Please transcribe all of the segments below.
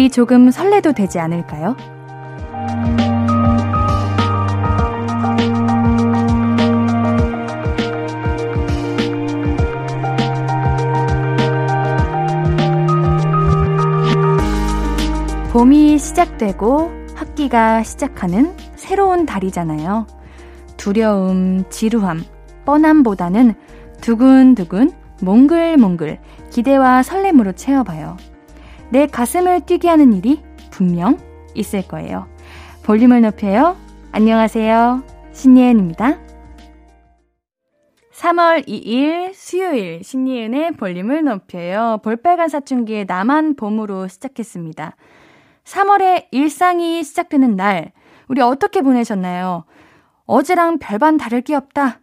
우리 조금 설레도 되지 않을까요? 봄이 시작되고 학기가 시작하는 새로운 달이잖아요. 두려움, 지루함, 뻔함보다는 두근두근, 몽글몽글, 기대와 설렘으로 채워봐요. 내 가슴을 뛰게 하는 일이 분명 있을 거예요. 볼륨을 높여요. 안녕하세요. 신예은입니다. 3월 2일 수요일 신예은의 볼륨을 높여요. 볼빨간 사춘기의 나만 봄으로 시작했습니다. 3월에 일상이 시작되는 날, 우리 어떻게 보내셨나요? 어제랑 별반 다를 게 없다.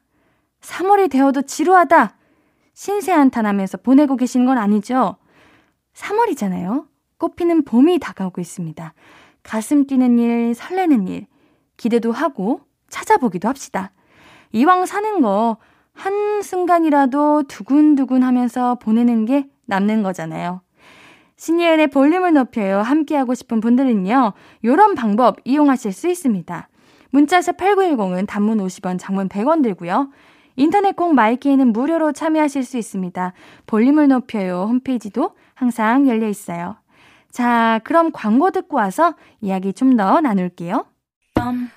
3월이 되어도 지루하다. 신세 한탄하면서 보내고 계신 건 아니죠? 3월이잖아요. 꽃피는 봄이 다가오고 있습니다. 가슴 뛰는 일, 설레는 일, 기대도 하고 찾아보기도 합시다. 이왕 사는 거 한순간이라도 두근두근 하면서 보내는 게 남는 거잖아요. 신예은의 볼륨을 높여요. 함께하고 싶은 분들은요. 요런 방법 이용하실 수 있습니다. 문자샵 8910은 단문 50원, 장문 100원 들고요. 인터넷 콩 마이케이는 무료로 참여하실 수 있습니다. 볼륨을 높여요. 홈페이지도 항상 열려 있어요. 자, 그럼 광고 듣고 와서 이야기 좀 더 나눌게요.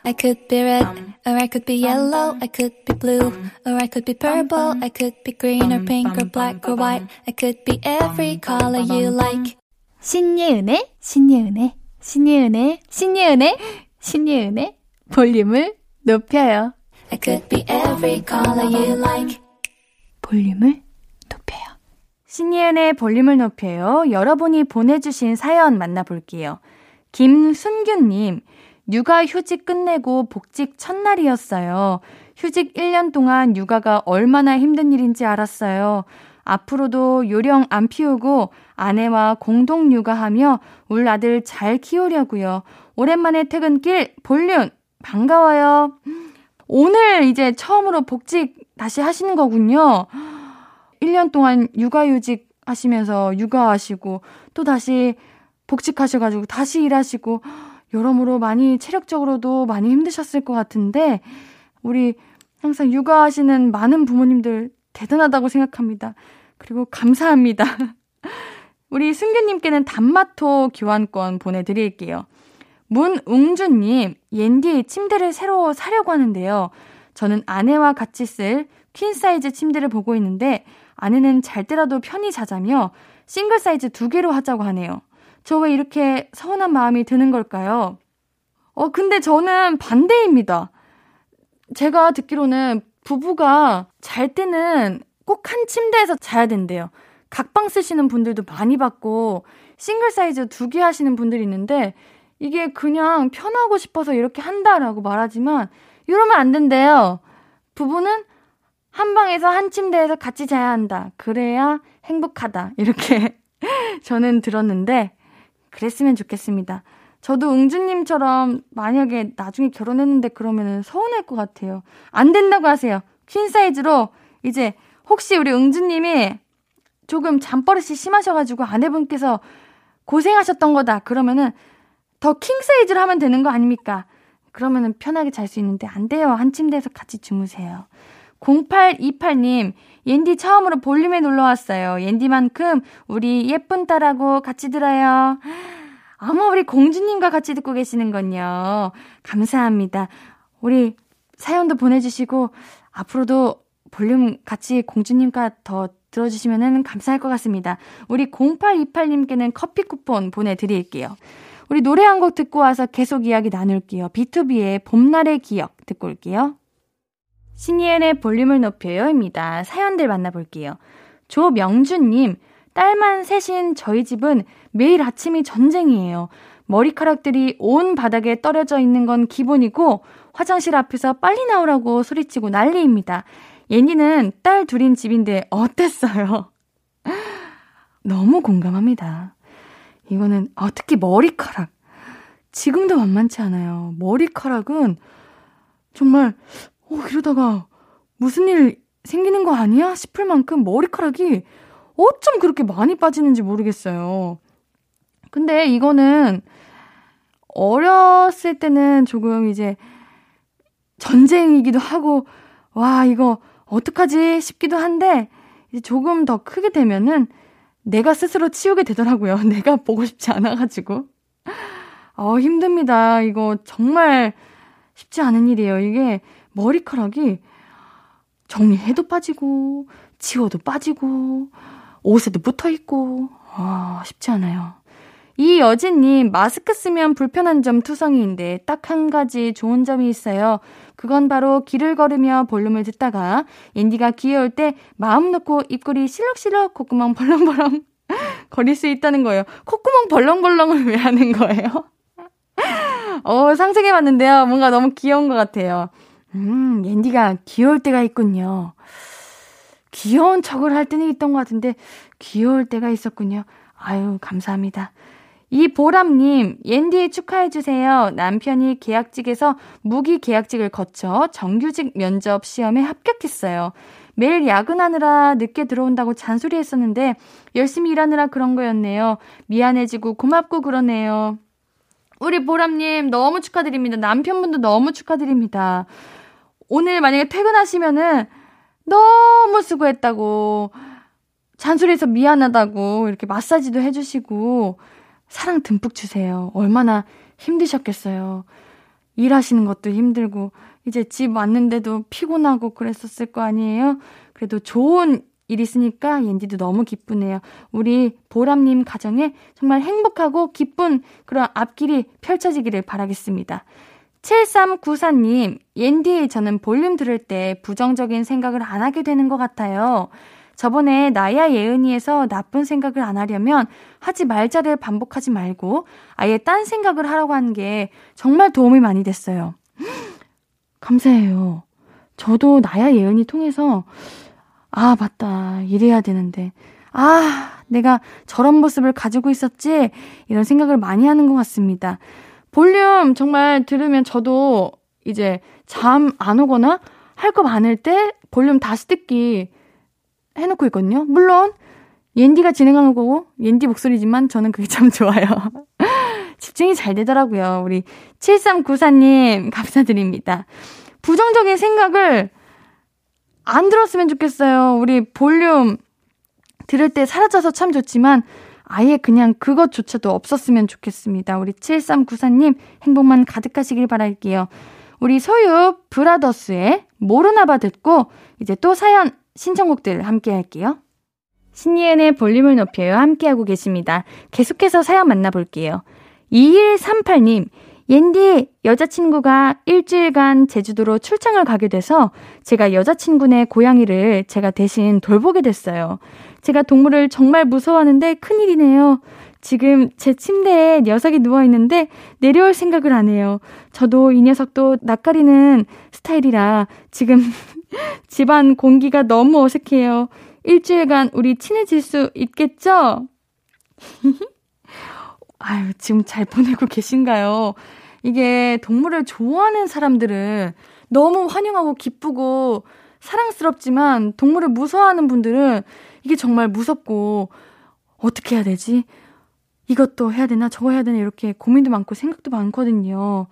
I could be red, or I could be yellow, I could be blue, or I could be purple, I could be green or pink or black or white, I could be every color you like. 신예은의, 신예은의, 신예은의, 신예은의, 신예은의 볼륨을 높여요. I could be every color you like. 볼륨을 높여요. 신예은의 볼륨을 높여요. 여러분이 보내주신 사연 만나볼게요. 김순규님, 육아 휴직 끝내고 복직 첫날이었어요. 휴직 1년 동안 육아가 얼마나 힘든 일인지 알았어요. 앞으로도 요령 안 피우고 아내와 공동 육아하며 울 아들 잘 키우려고요. 오랜만에 퇴근길 볼륨 반가워요. 오늘 이제 처음으로 복직 다시 하시는 거군요. 1년 동안 육아휴직 하시면서 육아하시고 또 다시 복직하셔가지고 다시 일하시고 여러모로 많이 체력적으로도 많이 힘드셨을 것 같은데 우리 항상 육아하시는 많은 부모님들 대단하다고 생각합니다. 그리고 감사합니다. 우리 승규님께는 단마토 교환권 보내드릴게요. 문웅주님, 옌디 침대를 새로 사려고 하는데요. 저는 아내와 같이 쓸 퀸 사이즈 침대를 보고 있는데 아내는 잘 때라도 편히 자자며 싱글 사이즈 두 개로 하자고 하네요. 저 왜 이렇게 서운한 마음이 드는 걸까요? 어, 근데 저는 반대입니다. 제가 듣기로는 부부가 잘 때는 꼭 한 침대에서 자야 된대요. 각방 쓰시는 분들도 많이 봤고, 싱글 사이즈 두 개 하시는 분들이 있는데, 이게 그냥 편하고 싶어서 이렇게 한다라고 말하지만, 이러면 안 된대요. 부부는 한 방에서 한 침대에서 같이 자야 한다. 그래야 행복하다. 이렇게 저는 들었는데, 그랬으면 좋겠습니다. 저도 응주님처럼 만약에 나중에 결혼했는데 그러면은 서운할 것 같아요. 안 된다고 하세요. 퀸 사이즈로 이제 혹시 우리 응주님이 조금 잠버릇이 심하셔가지고 아내분께서 고생하셨던 거다. 그러면은 더 킹 사이즈로 하면 되는 거 아닙니까? 그러면은 편하게 잘 수 있는데 안 돼요. 한 침대에서 같이 주무세요. 0828님, 옌디 처음으로 볼륨에 놀러 왔어요. 옌디만큼 우리 예쁜 딸하고 같이 들어요. 아마 우리 공주님과 같이 듣고 계시는건요. 감사합니다. 우리 사연도 보내주시고, 앞으로도 볼륨 같이 공주님과 더 들어주시면 감사할 것 같습니다. 우리 0828님께는 커피 쿠폰 보내드릴게요. 우리 노래 한 곡 듣고 와서 계속 이야기 나눌게요. B2B의 봄날의 기억 듣고 올게요. 신이엔의 볼륨을 높여요입니다. 사연들 만나볼게요. 조명준님, 딸만 셋인 저희 집은 매일 아침이 전쟁이에요. 머리카락들이 온 바닥에 떨어져 있는 건 기본이고 화장실 앞에서 빨리 나오라고 소리치고 난리입니다. 예니는 딸 둘인 집인데 어땠어요? 너무 공감합니다. 이거는 어, 특히 머리카락. 지금도 만만치 않아요. 머리카락은 정말 어, 이러다가 무슨 일 생기는 거 아니야? 싶을 만큼 머리카락이 어쩜 그렇게 많이 빠지는지 모르겠어요. 근데 이거는 어렸을 때는 조금 이제 전쟁이기도 하고, 와, 이거 어떡하지 싶기도 한데, 이제 조금 더 크게 되면은 내가 스스로 치우게 되더라고요. 내가 보고 싶지 않아가지고. 어, 힘듭니다. 이거 정말 쉽지 않은 일이에요. 이게 머리카락이 정리해도 빠지고, 지워도 빠지고, 옷에도 붙어 있고, 아, 쉽지 않아요. 이 여진님, 마스크 쓰면 불편한 점 투성이인데 딱 한 가지 좋은 점이 있어요. 그건 바로 길을 걸으며 볼륨을 듣다가 앤디가 귀여울 때 마음 놓고 입꼬리 실룩실룩 콧구멍 벌렁벌렁 거릴 수 있다는 거예요. 콧구멍 벌렁벌렁을 왜 하는 거예요? 어, 상상해봤는데요. 뭔가 너무 귀여운 것 같아요. 음, 앤디가 귀여울 때가 있군요. 귀여운 척을 할 때는 있던 것 같은데, 귀여울 때가 있었군요. 아유, 감사합니다. 이 보람님, 옌디 축하해주세요. 남편이 계약직에서 무기 계약직을 거쳐 정규직 면접 시험에 합격했어요. 매일 야근하느라 늦게 들어온다고 잔소리 했었는데, 열심히 일하느라 그런 거였네요. 미안해지고 고맙고 그러네요. 우리 보람님, 너무 축하드립니다. 남편분도 너무 축하드립니다. 오늘 만약에 퇴근하시면은, 너무 수고했다고, 잔소리해서 미안하다고, 이렇게 마사지도 해주시고, 사랑 듬뿍 주세요. 얼마나 힘드셨겠어요. 일하시는 것도 힘들고, 이제 집 왔는데도 피곤하고 그랬었을 거 아니에요? 그래도 좋은 일 있으니까 옌디도 너무 기쁘네요. 우리 보람님 가정에 정말 행복하고 기쁜 그런 앞길이 펼쳐지기를 바라겠습니다. 7394님, 옌디, 저는 볼륨 들을 때 부정적인 생각을 안 하게 되는 것 같아요. 저번에 나야 예은이에서 나쁜 생각을 안 하려면 하지 말자를 반복하지 말고 아예 딴 생각을 하라고 하는 게 정말 도움이 많이 됐어요. 감사해요. 저도 나야 예은이 통해서 아, 맞다. 이래야 되는데. 아, 내가 저런 모습을 가지고 있었지? 이런 생각을 많이 하는 것 같습니다. 볼륨 정말 들으면 저도 이제 잠 안 오거나 할 거 많을 때 볼륨 다시 듣기 해놓고 있거든요. 물론 옌디가 진행하는 거고 옌디 목소리지만 저는 그게 참 좋아요. 집중이 잘 되더라고요. 우리 7394님 감사드립니다. 부정적인 생각을 안 들었으면 좋겠어요. 우리 볼륨 들을 때 사라져서 참 좋지만 아예 그냥 그것조차도 없었으면 좋겠습니다. 우리 7394님 행복만 가득하시길 바랄게요. 우리 소유 브라더스의 모르나봐 듣고 이제 또 사연 신청곡들 함께 할게요. 신예은의 볼륨을 높여요. 함께하고 계십니다. 계속해서 사연 만나볼게요. 2138님, 옌디, 여자친구가 일주일간 제주도로 출장을 가게 돼서 제가 여자친구네 고양이를 제가 대신 돌보게 됐어요. 제가 동물을 정말 무서워하는데 큰일이네요. 지금 제 침대에 녀석이 누워있는데 내려올 생각을 안 해요. 저도 이 녀석도 낯가리는 스타일이라 지금 집안 공기가 너무 어색해요. 일주일간 우리 친해질 수 있겠죠? 아유, 지금 잘 보내고 계신가요? 이게 동물을 좋아하는 사람들은 너무 환영하고 기쁘고 사랑스럽지만 동물을 무서워하는 분들은 이게 정말 무섭고 어떻게 해야 되지? 이것도 해야 되나 저거 해야 되나 이렇게 고민도 많고 생각도 많거든요.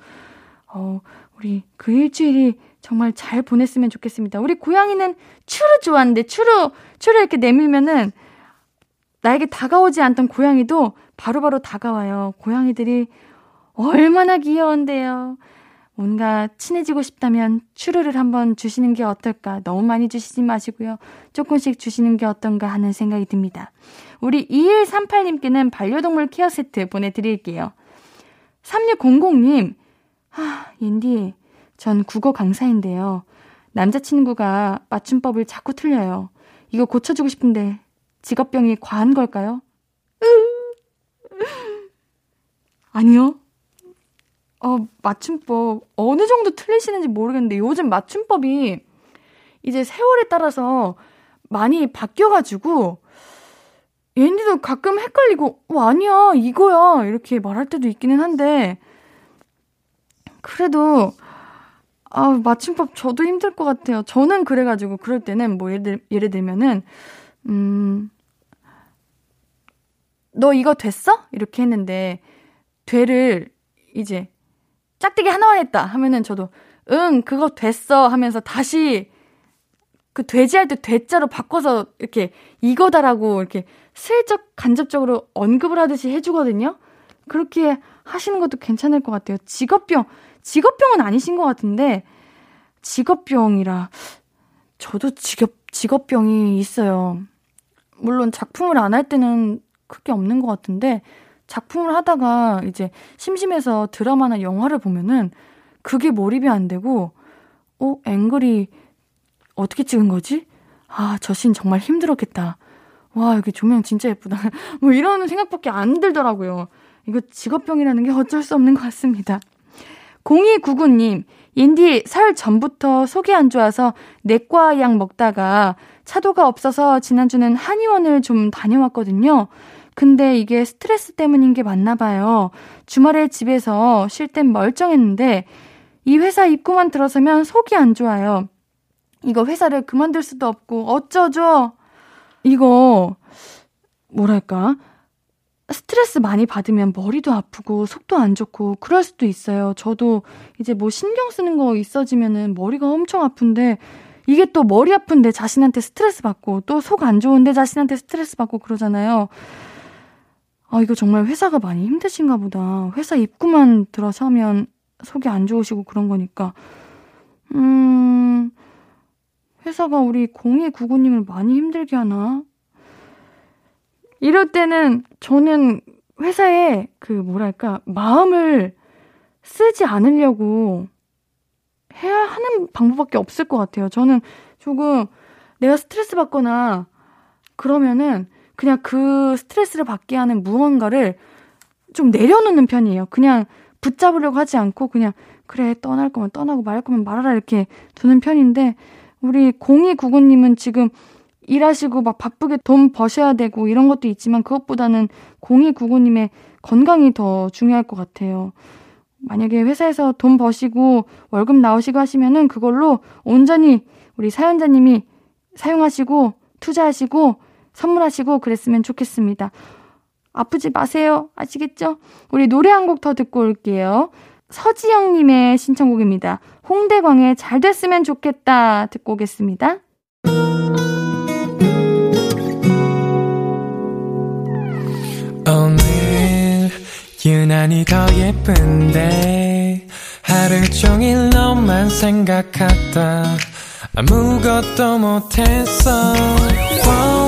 어, 우리 그 일주일이 정말 잘 보냈으면 좋겠습니다. 우리 고양이는 추루 좋아하는데 추루 추루 이렇게 내밀면은 나에게 다가오지 않던 고양이도 바로바로 바로 다가와요. 고양이들이 얼마나 귀여운데요. 뭔가 친해지고 싶다면 추루를 한번 주시는 게 어떨까. 너무 많이 주시지 마시고요. 조금씩 주시는 게 어떤가 하는 생각이 듭니다. 우리 2138님께는 반려동물 케어 세트 보내드릴게요. 3600님, 아, 옌디, 전 국어 강사인데요. 남자친구가 맞춤법을 자꾸 틀려요. 이거 고쳐주고 싶은데 직업병이 과한 걸까요? 아니요. 어, 맞춤법 어느 정도 틀리시는지 모르겠는데 요즘 맞춤법이 이제 세월에 따라서 많이 바뀌어가지고 앤디도 가끔 헷갈리고 어, 아니야 이거야 이렇게 말할 때도 있기는 한데 그래도 아, 맞춤법 저도 힘들 것 같아요. 저는 그래가지고 그럴 때는 뭐 예를, 들, 예를 들면은, 음, 너 이거 됐어? 이렇게 했는데, 되를 이제 짝대기 하나만 했다 하면은 저도 응, 그거 됐어 하면서 다시 그 돼지 할 때 돼자로 바꿔서 이렇게 이거다라고 이렇게 슬쩍 간접적으로 언급을 하듯이 해주거든요. 그렇게 하시는 것도 괜찮을 것 같아요. 직업병, 직업병은 아니신 것 같은데, 직업병이라, 저도 직업, 직업병이 있어요. 물론 작품을 안 할 때는 크게 없는 것 같은데, 작품을 하다가 이제 심심해서 드라마나 영화를 보면은 그게 몰입이 안 되고, 어, 앵글이 어떻게 찍은 거지? 아, 저 씬 정말 힘들었겠다. 와, 여기 조명 진짜 예쁘다. 뭐 이런 생각밖에 안 들더라고요. 이거 직업병이라는 게 어쩔 수 없는 것 같습니다. 0299님, 인디 설 전부터 속이 안 좋아서 내과 약 먹다가 차도가 없어서 지난주는 한의원을 좀 다녀왔거든요. 근데 이게 스트레스 때문인 게 맞나 봐요. 주말에 집에서 쉴 땐 멀쩡했는데 이 회사 입구만 들어서면 속이 안 좋아요. 이거 회사를 그만둘 수도 없고 어쩌죠? 이거 뭐랄까? 스트레스 많이 받으면 머리도 아프고 속도 안 좋고 그럴 수도 있어요. 저도 이제 뭐 신경 쓰는 거 있어지면은 머리가 엄청 아픈데 이게 또 머리 아픈데 자신한테 스트레스 받고 또 속 안 좋은데 자신한테 스트레스 받고 그러잖아요. 아, 이거 정말 회사가 많이 힘드신가 보다. 회사 입구만 들어서면 속이 안 좋으시고 그런 거니까. 음, 회사가 우리 0299님을 많이 힘들게 하나? 이럴 때는 저는 회사에 그 뭐랄까, 마음을 쓰지 않으려고 해야 하는 방법밖에 없을 것 같아요. 저는 조금 내가 스트레스 받거나 그러면은 그냥 그 스트레스를 받게 하는 무언가를 좀 내려놓는 편이에요. 그냥 붙잡으려고 하지 않고 그냥 그래 떠날 거면 떠나고 말 거면 말하라 이렇게 두는 편인데 우리 0299님은 지금 일하시고 막 바쁘게 돈 버셔야 되고 이런 것도 있지만 그것보다는 0299님의 건강이 더 중요할 것 같아요. 만약에 회사에서 돈 버시고 월급 나오시고 하시면은 그걸로 온전히 우리 사연자님이 사용하시고 투자하시고 선물하시고 그랬으면 좋겠습니다. 아프지 마세요. 아시겠죠? 우리 노래 한 곡 더 듣고 올게요. 서지영님의 신청곡입니다. 홍대광의 잘 됐으면 좋겠다 듣고 오겠습니다. 오늘 유난히 더 예쁜데 하루 종일 너만 생각하다 아무것도 못했어 네가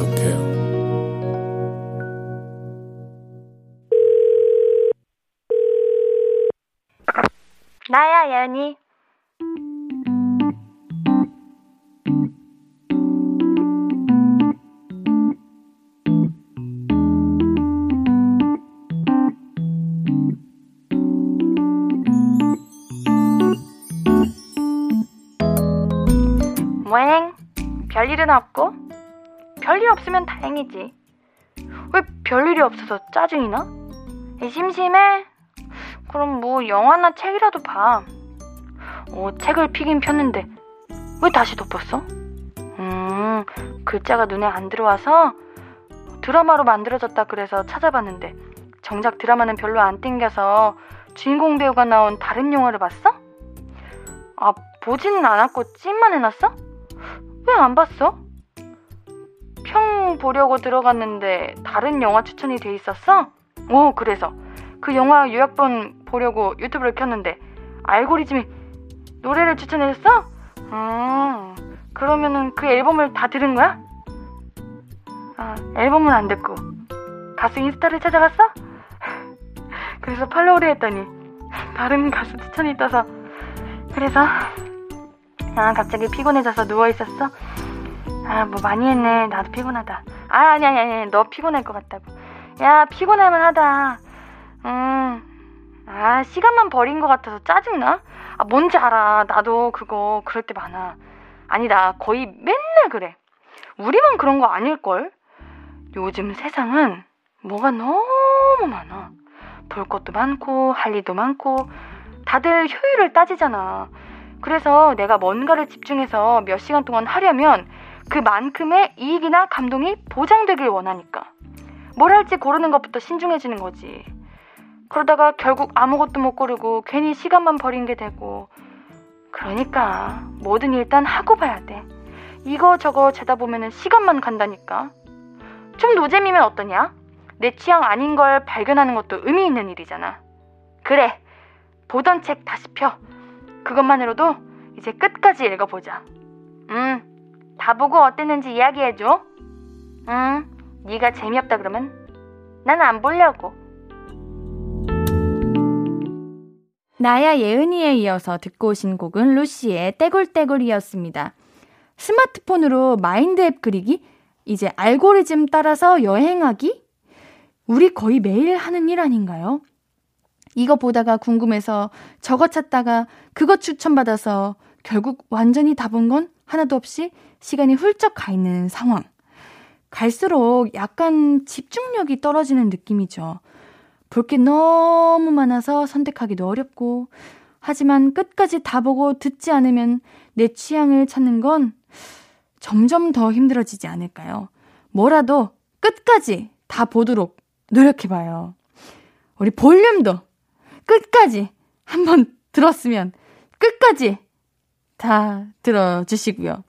예은이. 뭐행? 별일은 없고? 별일 없으면 다행이지. 왜 별일이 없어서 짜증이 나? 심심해? 그럼 뭐 영화나 책이라도 봐. 어, 책을 피긴 폈는데 왜 다시 덮었어? 음, 글자가 눈에 안 들어와서 드라마로 만들어졌다 그래서 찾아봤는데 정작 드라마는 별로 안 땡겨서 주인공 배우가 나온 다른 영화를 봤어? 아, 보지는 않았고 찜만 해놨어? 왜 안 봤어? 평 보려고 들어갔는데 다른 영화 추천이 돼 있었어? 오, 그래서 그 영화 요약본 보려고 유튜브를 켰는데 알고리즘이 노래를 추천해줬어? 음, 그러면은 그 앨범을 다 들은 거야? 아, 앨범은 안 듣고 가수 인스타를 찾아갔어? 그래서 팔로우를 했더니 다른 가수 추천이 떠서 그래서 아 갑자기 피곤해져서 누워 있었어? 아 뭐 많이 했네 나도 피곤하다 아, 아니, 아니, 아니. 너 피곤할 것 같다고. 야, 피곤할만 하다. 음, 아, 시간만 버린 것 같아서 짜증나? 아, 뭔지 알아. 나도 그거 그럴 때 많아. 아니다. 거의 맨날 그래. 우리만 그런 거 아닐걸? 요즘 세상은 뭐가 너무 많아. 볼 것도 많고, 할 일도 많고, 다들 효율을 따지잖아. 그래서 내가 뭔가를 집중해서 몇 시간 동안 하려면 그만큼의 이익이나 감동이 보장되길 원하니까. 뭘 할지 고르는 것부터 신중해지는 거지. 그러다가 결국 아무것도 못 고르고 괜히 시간만 버린 게 되고. 그러니까 뭐든 일단 하고 봐야 돼. 이거 저거 재다 보면은 시간만 간다니까. 좀 노잼이면 어떠냐? 내 취향 아닌 걸 발견하는 것도 의미 있는 일이잖아. 그래. 보던 책 다시 펴. 그것만으로도 이제 끝까지 읽어보자. 응. 다 보고 어땠는지 이야기해줘. 응. 네가 재미없다 그러면 나는 안 보려고. 나야 예은이에 이어서 듣고 오신 곡은 루시의 떼굴떼굴이었습니다. 스마트폰으로 마인드 앱 그리기? 이제 알고리즘 따라서 여행하기? 우리 거의 매일 하는 일 아닌가요? 이거 보다가 궁금해서 저거 찾다가 그거 추천받아서 결국 완전히 다 본 건 하나도 없이 시간이 훌쩍 가 있는 상황. 갈수록 약간 집중력이 떨어지는 느낌이죠. 볼 게 너무 많아서 선택하기도 어렵고, 하지만 끝까지 다 보고 듣지 않으면 내 취향을 찾는 건 점점 더 힘들어지지 않을까요? 뭐라도 끝까지 다 보도록 노력해봐요. 우리 볼륨도 끝까지 한번 들었으면 끝까지 다 들어주시고요.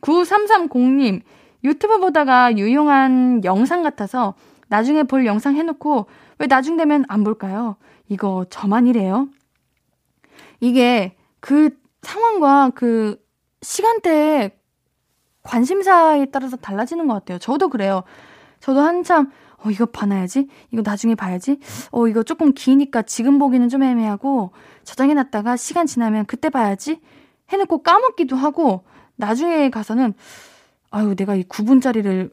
9330님, 유튜브 보다가 유용한 영상 같아서 나중에 볼 영상 해놓고 왜 나중 되면 안 볼까요? 이거 저만이래요. 이게 그 상황과 그 시간대에 관심사에 따라서 달라지는 것 같아요. 저도 그래요. 저도 한참 어, 이거 봐놔야지. 이거 나중에 봐야지. 어, 이거 조금 기니까 지금 보기는 좀 애매하고 저장해놨다가 시간 지나면 그때 봐야지. 해놓고 까먹기도 하고 나중에 가서는 아유, 내가 이 9분짜리를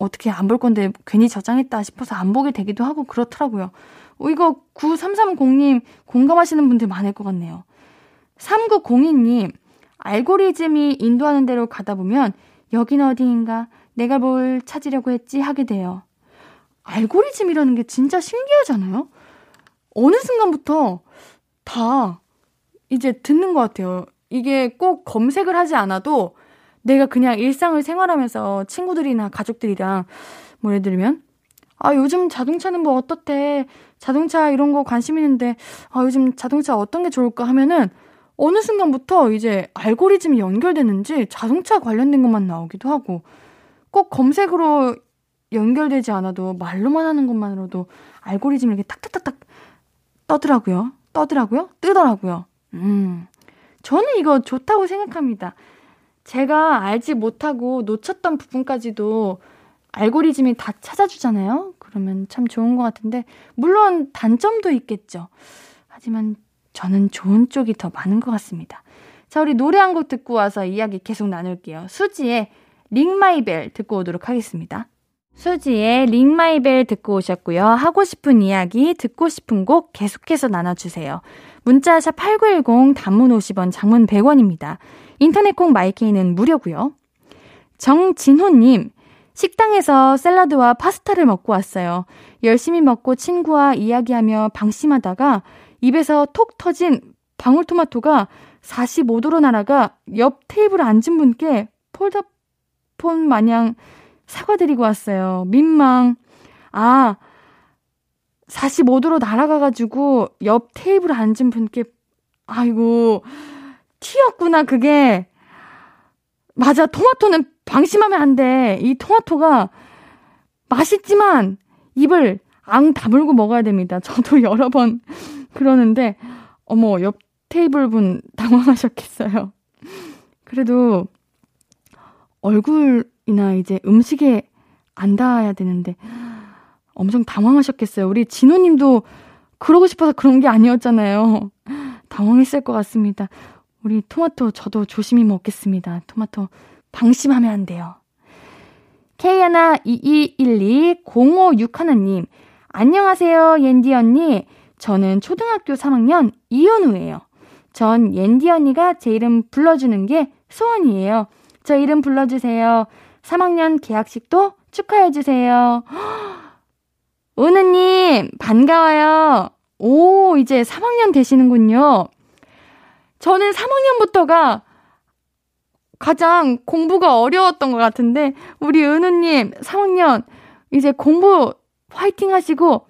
어떻게 안 볼 건데 괜히 저장했다 싶어서 안 보게 되기도 하고 그렇더라고요. 어, 이거 9330님 공감하시는 분들 많을 것 같네요. 3902님, 알고리즘이 인도하는 대로 가다 보면 여긴 어디인가 내가 뭘 찾으려고 했지 하게 돼요. 알고리즘이라는 게 진짜 신기하잖아요? 어느 순간부터 다 이제 듣는 것 같아요. 이게 꼭 검색을 하지 않아도 내가 그냥 일상을 생활하면서 친구들이나 가족들이랑 뭐 예를 들면 아 요즘 자동차는 뭐 어떻대 자동차 이런 거 관심 있는데 아 요즘 자동차 어떤 게 좋을까 하면은 어느 순간부터 이제 알고리즘이 연결되는지 자동차 관련된 것만 나오기도 하고 꼭 검색으로 연결되지 않아도 말로만 하는 것만으로도 알고리즘이 이렇게 탁탁탁탁 떠더라고요. 떠더라고요? 뜨더라고요. 음. 저는 이거 좋다고 생각합니다. 제가 알지 못하고 놓쳤던 부분까지도 알고리즘이 다 찾아주잖아요? 그러면 참 좋은 것 같은데, 물론 단점도 있겠죠. 하지만 저는 좋은 쪽이 더 많은 것 같습니다. 자, 우리 노래 한 곡 듣고 와서 이야기 계속 나눌게요. 수지의 Ring My Bell 듣고 오도록 하겠습니다. 수지의 Ring My Bell 듣고 오셨고요. 하고 싶은 이야기, 듣고 싶은 곡 계속해서 나눠주세요. 문자샵 8910 단문 50원, 장문 100원입니다. 인터넷 콩 마이케이는 무료고요. 정진호님, 식당에서 샐러드와 파스타를 먹고 왔어요. 열심히 먹고 친구와 이야기하며 방심하다가 입에서 톡 터진 방울토마토가 45도로 날아가 옆 테이블에 앉은 분께 폴더 폰 마냥 사과드리고 왔어요. 민망. 아, 45도로 날아가가지고 옆 테이블에 앉은 분께, 아이고, 튀었구나, 그게. 맞아, 토마토는 방심하면 안 돼. 이 토마토가 맛있지만 입을 앙 다물고 먹어야 됩니다. 저도 여러 번 그러는데, 어머, 옆 테이블 분 당황하셨겠어요. 그래도 얼굴이나 이제 음식에 안 닿아야 되는데 엄청 당황하셨겠어요. 우리 진호님도 그러고 싶어서 그런 게 아니었잖아요. 당황했을 것 같습니다. 우리 토마토 저도 조심히 먹겠습니다. 토마토 방심하면 안 돼요. K122120561님, 안녕하세요, 옌디 언니. 저는 초등학교 3학년 이현우예요. 전 옌디 언니가 제 이름 불러주는 게 소원이에요. 저 이름 불러주세요. 3학년 개학식도 축하해주세요. 은우님, 반가워요. 오, 이제 3학년 되시는군요. 저는 3학년부터가 가장 공부가 어려웠던 것 같은데, 우리 은우님, 3학년, 이제 공부 화이팅 하시고,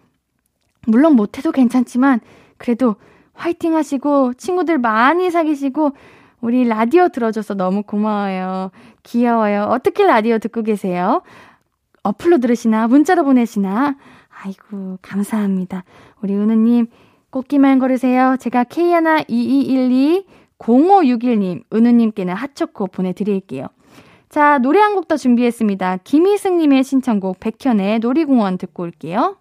물론 못해도 괜찮지만, 그래도 화이팅 하시고, 친구들 많이 사귀시고, 우리 라디오 들어줘서 너무 고마워요. 귀여워요. 어떻게 라디오 듣고 계세요? 어플로 들으시나, 문자로 보내시나? 아이고, 감사합니다. 우리 은우님, 꽃기만 걸으세요. 제가 K12212 0561님, 은우님께는 핫초코 보내드릴게요. 자, 노래 한 곡 더 준비했습니다. 김희승님의 신청곡 백현의 놀이공원 듣고 올게요.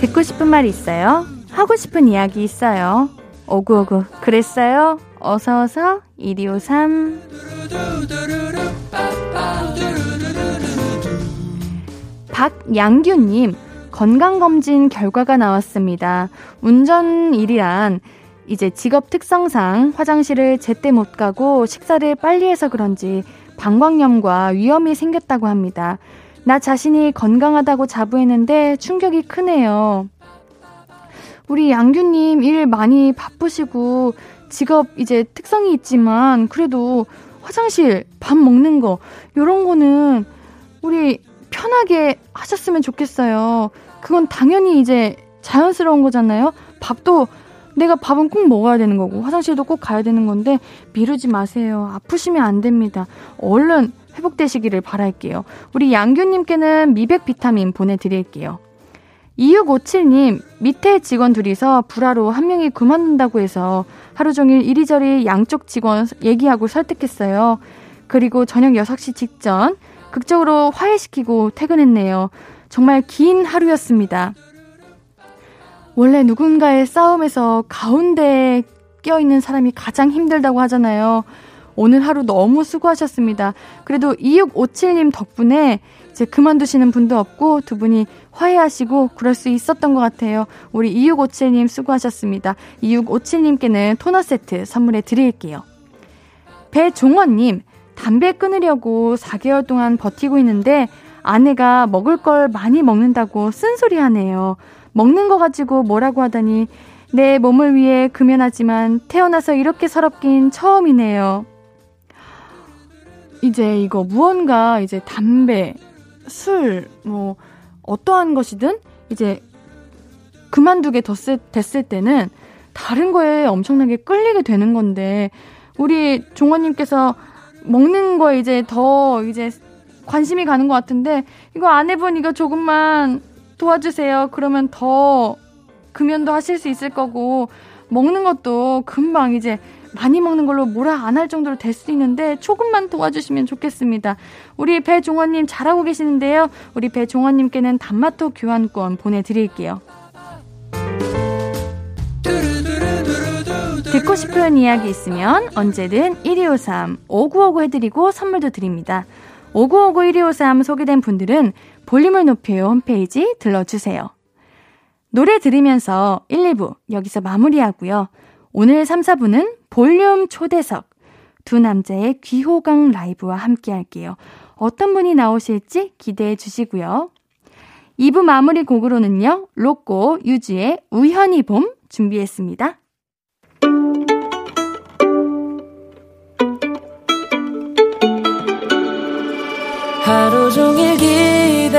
듣고 싶은 말 있어요? 하고 싶은 이야기 있어요? 오구오구 그랬어요? 어서어서 1253 박양규님 건강검진 결과가 나왔습니다. 운전 일이란 이제 직업 특성상 화장실을 제때 못 가고 식사를 빨리 해서 그런지 방광염과 위험이 생겼다고 합니다. 나 자신이 건강하다고 자부했는데 충격이 크네요. 우리 양규님 일 많이 바쁘시고 직업 이제 특성이 있지만 그래도 화장실, 밥 먹는 거, 요런 거는 우리 편하게 하셨으면 좋겠어요. 그건 당연히 이제 자연스러운 거잖아요. 밥도 내가 밥은 꼭 먹어야 되는 거고 화장실도 꼭 가야 되는 건데 미루지 마세요. 아프시면 안 됩니다. 얼른 회복되시기를 바랄게요. 우리 양규님께는 미백 비타민 보내드릴게요. 2657님, 밑에 직원 둘이서 불화로 한 명이 그만둔다고 해서 하루 종일 이리저리 양쪽 직원 얘기하고 설득했어요. 그리고 저녁 6시 직전 극적으로 화해시키고 퇴근했네요. 정말 긴 하루였습니다. 원래 누군가의 싸움에서 가운데에 껴있는 사람이 가장 힘들다고 하잖아요. 오늘 하루 너무 수고하셨습니다. 그래도 2657님 덕분에 이제 그만두시는 분도 없고 두 분이 화해하시고 그럴 수 있었던 것 같아요. 우리 2657님 수고하셨습니다. 2657님께는 토너 세트 선물해 드릴게요. 배종원님, 담배 끊으려고 4개월 동안 버티고 있는데 아내가 먹을 걸 많이 먹는다고 쓴소리 하네요. 먹는 거 가지고 뭐라고 하다니 내 몸을 위해 금연하지만 태어나서 이렇게 서럽긴 처음이네요. 이제 이거 무언가 이제 담배, 술, 뭐, 어떠한 것이든 이제 그만두게 됐을, 때는 다른 거에 엄청나게 끌리게 되는 건데, 우리 종원님께서 먹는 거에 이제 더 이제 관심이 가는 것 같은데, 이거 아내분 이거 조금만 도와주세요. 그러면 더 금연도 하실 수 있을 거고, 먹는 것도 금방 이제 많이 먹는 걸로 뭐라 안 할 정도로 될 수 있는데 조금만 도와주시면 좋겠습니다. 우리 배종원님 잘하고 계시는데요. 우리 배종원님께는 단마토 교환권 보내드릴게요. 듣고 싶은 이야기 있으면 언제든 1253 5959 해드리고 선물도 드립니다. 5959 1253 소개된 분들은 볼륨을 높여요 홈페이지 들러주세요. 노래 들으면서 1, 2부 여기서 마무리하고요. 오늘 3, 4부는 볼륨 초대석 두 남자의 귀호강 라이브와 함께 할게요. 어떤 분이 나오실지 기대해 주시고요. 2부 마무리 곡으로는요. 로꼬 유지의 우연히 봄 준비했습니다. 하루 종일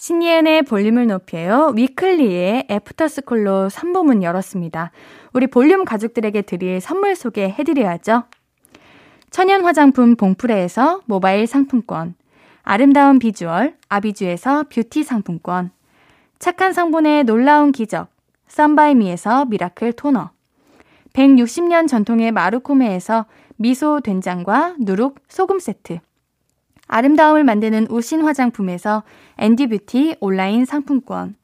신예은의 볼륨을 높여요. 위클리의 After School로 3부 문 열었습니다. 우리 볼륨 가족들에게 드릴 선물 소개해드려야죠. 천연 화장품 봉프레에서 모바일 상품권 아름다운 비주얼 아비주에서 뷰티 상품권 착한 성분의 놀라운 기적 썬바이미에서 miracle toner 160년 전통의 마루코메에서 미소 된장과 누룩 소금 세트 아름다움을 만드는 우신 화장품에서 앤디뷰티 온라인 상품권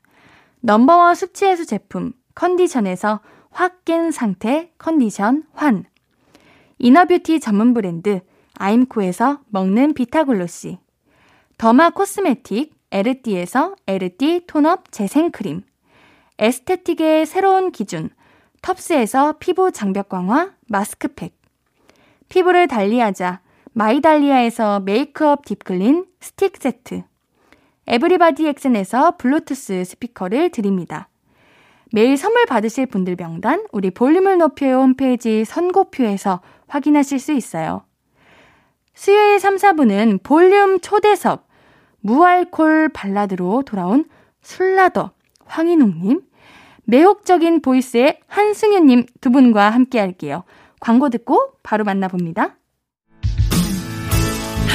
number one 숙취해소 제품 컨디션에서 확 깬 상태 컨디션 환 inner beauty 전문 브랜드 아임코에서 먹는 비타글로시 derma cosmetic 에르띠에서 에르띠 tone-up 재생크림 aesthetic의 새로운 기준 텁스에서 피부 장벽 강화 마스크팩. 피부를 달리하자 마이달리아에서 메이크업 deep clean stick 세트 에브리바디 엑센에서 블루투스 스피커를 드립니다. 매일 선물 받으실 분들 명단 우리 볼륨을 높여요 홈페이지 선곡표에서 확인하실 수 있어요. 수요일 3, 4부는 볼륨 초대석 무알콜 발라드로 돌아온 술라더 황인욱님, 매혹적인 voice의 한승윤님 두 분과 함께 할게요. 광고 듣고 바로 만나봅니다.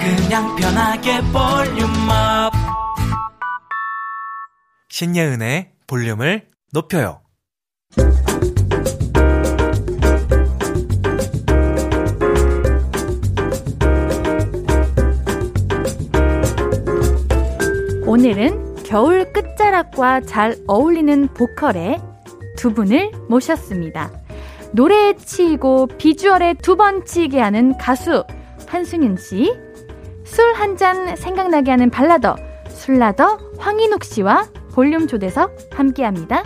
그냥 편하게 볼륨업. 신예은의 볼륨을 높여요. 오늘은 겨울 끝자락과 잘 어울리는 보컬의 두 분을 모셨습니다. 노래에 치이고 비주얼에 두 번 치게 하는 가수 한승윤 씨, 술 한 잔 생각나게 하는 발라더 술라더 황인욱 씨와 볼륨 초대석 함께 합니다.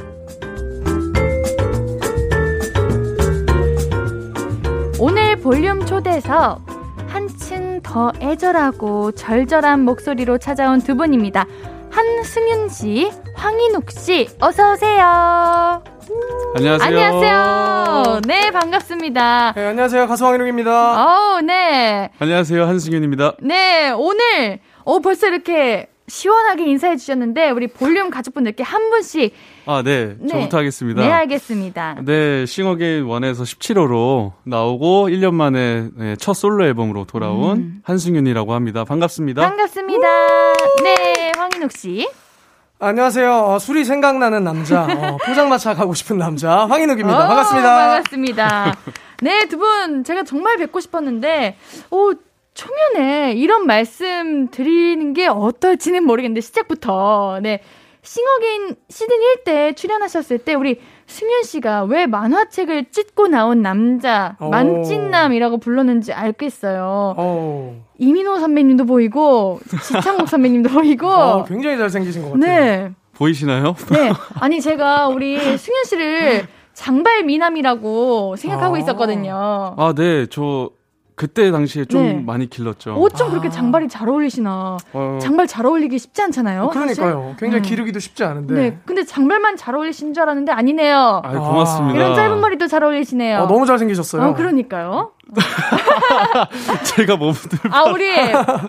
오늘 볼륨 초대석 한층 더 애절하고 절절한 목소리로 찾아온 두 분입니다. 한승윤 씨, 황인욱 씨, 어서 오세요. 안녕하세요. 안녕하세요. 네, 반갑습니다. 네, 안녕하세요. 가수 황인욱입니다. 어, 네. 안녕하세요. 한승윤입니다. 네, 오늘 어 벌써 이렇게 시원하게 인사해 주셨는데 우리 볼륨 가족분들께 한 분씩 아, 네. 네. 저부터 하겠습니다. 네, 알겠습니다. 네, 싱어게인 1에서 17호로 나오고 1년 만에 네, 첫 솔로 앨범으로 돌아온 음. 한승윤이라고 합니다. 반갑습니다. 반갑습니다. 네, 황인욱 씨. 안녕하세요. 어, 술이 생각나는 남자, 어, 포장마차 가고 싶은 남자, 황인욱입니다. 어, 반갑습니다. 반갑습니다. 네, 두 분 제가 정말 뵙고 싶었는데, 오, 초면에 이런 말씀 드리는 게 어떨지는 모르겠는데, 시작부터. 네. 싱어게인 시즌 1 때 출연하셨을 때, 우리 승윤 씨가 왜 만화책을 찢고 나온 남자, 오. 만찢남이라고 불렀는지 알겠어요. 어, 이민호 선배님도 보이고, 지창욱 선배님도 보이고. 어, 굉장히 잘생기신 것 같아요. 네. 보이시나요? 네. 아니, 제가 우리 승윤 씨를 장발 미남이라고 생각하고 아. 있었거든요. 아, 네. 저 그때 당시에 좀 네. 많이 길렀죠. 어쩜 그렇게 아. 장발이 잘 어울리시나. 어, 장발 잘 어울리기 쉽지 않잖아요. 사실. 그러니까요. 굉장히 음. 기르기도 쉽지 않은데. 네. 근데 장발만 잘 어울리신 줄 알았는데 아니네요. 아, 고맙습니다. 이런 짧은 머리도 잘 어울리시네요. 어, 너무 잘생기셨어요. 어, 그러니까요. 제가 몸들 아, 우리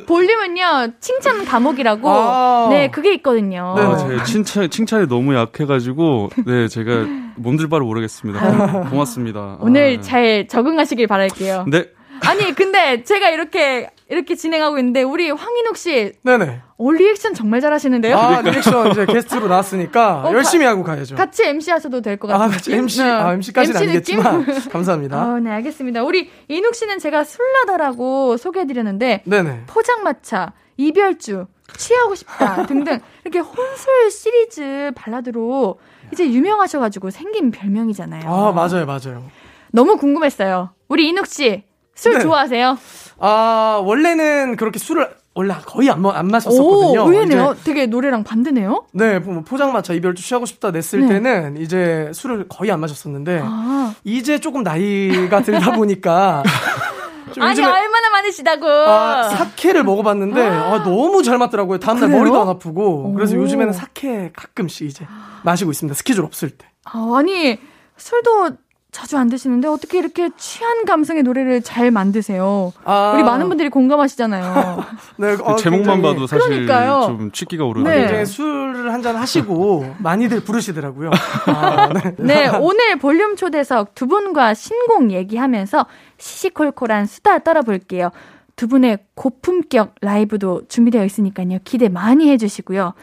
볼륨은요, 칭찬 감옥이라고. 아. 네, 그게 있거든요. 네네. 아, 제 칭찬, 칭찬이 너무 약해가지고, 네, 제가 몸둘 바를 모르겠습니다. 고맙습니다. 오늘 아, 잘 적응하시길 바랄게요. 네. 아니, 근데 제가 이렇게, 이렇게 진행하고 있는데, 우리 황인욱 씨, 네네. 어, 리액션 정말 잘하시는데요? 아, 리액션 이제 게스트로 나왔으니까 어, 열심히 하고 가야죠. 같이 MC 하셔도 될 것 같아요. 아, 같이 MC, 아, MC까지는 아니겠지만. 감사합니다. 아, 네, 알겠습니다. 우리 인욱 씨는 제가 술라다라고 소개해드렸는데, 네네. 포장마차, 이별주, 취하고 싶다 등등 이렇게 혼술 시리즈 발라드로 이제 유명하셔가지고 생긴 별명이잖아요. 아, 맞아요, 맞아요. 너무 궁금했어요. 우리 인욱 씨, 술 네. 좋아하세요? 아, 원래는 그렇게 술을 원래 거의 안, 마- 안 마셨었거든요. 오, 의외네요. 되게 노래랑 반대네요. 네, 뭐 포장마차 이별주 취하고 싶다 냈을 네. 때는 이제 술을 거의 안 마셨었는데 아, 이제 조금 나이가 들다 보니까 좀 아니 얼마나 많으시다고. 아, 사케를 먹어봤는데 아, 너무 잘 맞더라고요. 다음날? 머리도 안 아프고 그래서 오. 요즘에는 사케 가끔씩 이제 마시고 있습니다. 스케줄 없을 때. 아, 아니 술도 자주 안 드시는데 어떻게 이렇게 취한 감성의 노래를 잘 만드세요? 아, 우리 많은 분들이 공감하시잖아요. 네, 어, 제목만 굉장히- 봐도 사실 그러니까요. 좀 취기가 오르네요. 네. 굉장히 술을 한 잔 하시고 많이들 부르시더라고요. 아, 네. 네, 오늘 볼륨 초대석 두 분과 신곡 얘기하면서 시시콜콜한 수다 떨어볼게요. 두 분의 고품격 라이브도 준비되어 있으니까요. 기대 많이 해주시고요.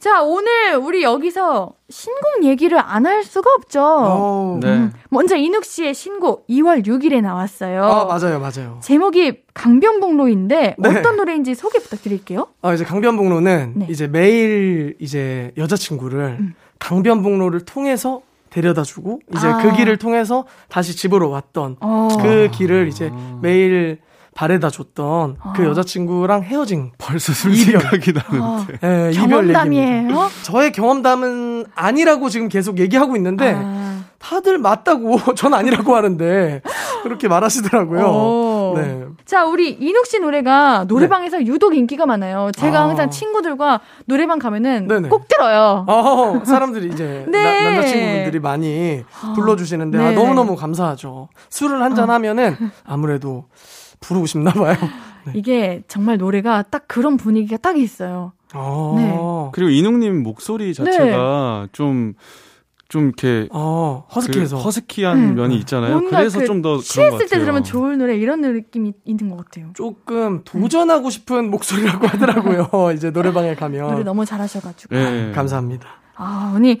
자, 오늘 우리 여기서 신곡 얘기를 안 할 수가 없죠. 어, 네. 음, 먼저 인욱 씨의 신곡 2월 6일에 나왔어요. 아, 맞아요, 맞아요. 제목이 강변북로인데 네. 어떤 노래인지 소개 부탁드릴게요. 아, 이제 강변북로는 네. 이제 매일 이제 여자친구를 음. 강변북로를 통해서 데려다 주고 이제 아. 그 길을 통해서 다시 집으로 왔던 어. 그 길을 이제 매일 바래다 줬던 그 아. 여자친구랑 헤어진 벌써 술 이별. 생각이 아, 나는데. 예, 이별 얘기입니다. 경험담이에요? 저의 경험담은 아니라고 지금 계속 얘기하고 있는데 아. 다들 맞다고 전 아니라고 하는데 그렇게 말하시더라고요. 오. 네. 자, 우리 인욱 씨 노래가 노래방에서 유독 인기가 많아요. 제가 아. 항상 친구들과 노래방 가면은 네네. 꼭 들어요. 어, 사람들이 이제 네. 나- 남자친구분들이 많이 불러주시는데 아, 네네. 너무너무 감사하죠. 술을 한잔 하면은 아무래도 부르고 싶나 봐요. 네. 이게 정말 노래가 딱 그런 분위기가 딱 있어요. 어, 그리고 이능님 목소리 자체가 좀, 좀 이렇게 어, 허스키해서. 그 허스키한 음. 면이 있잖아요. 그래서 그 좀더 그런 것 취했을 때 같아요. 들으면 좋을 노래 이런 느낌이 있는 것 같아요. 조금 도전하고 싶은 목소리라고 하더라고요. 이제 노래방에 가면. 노래 너무 잘하셔가지고. 네. 감사합니다. 아, 아니,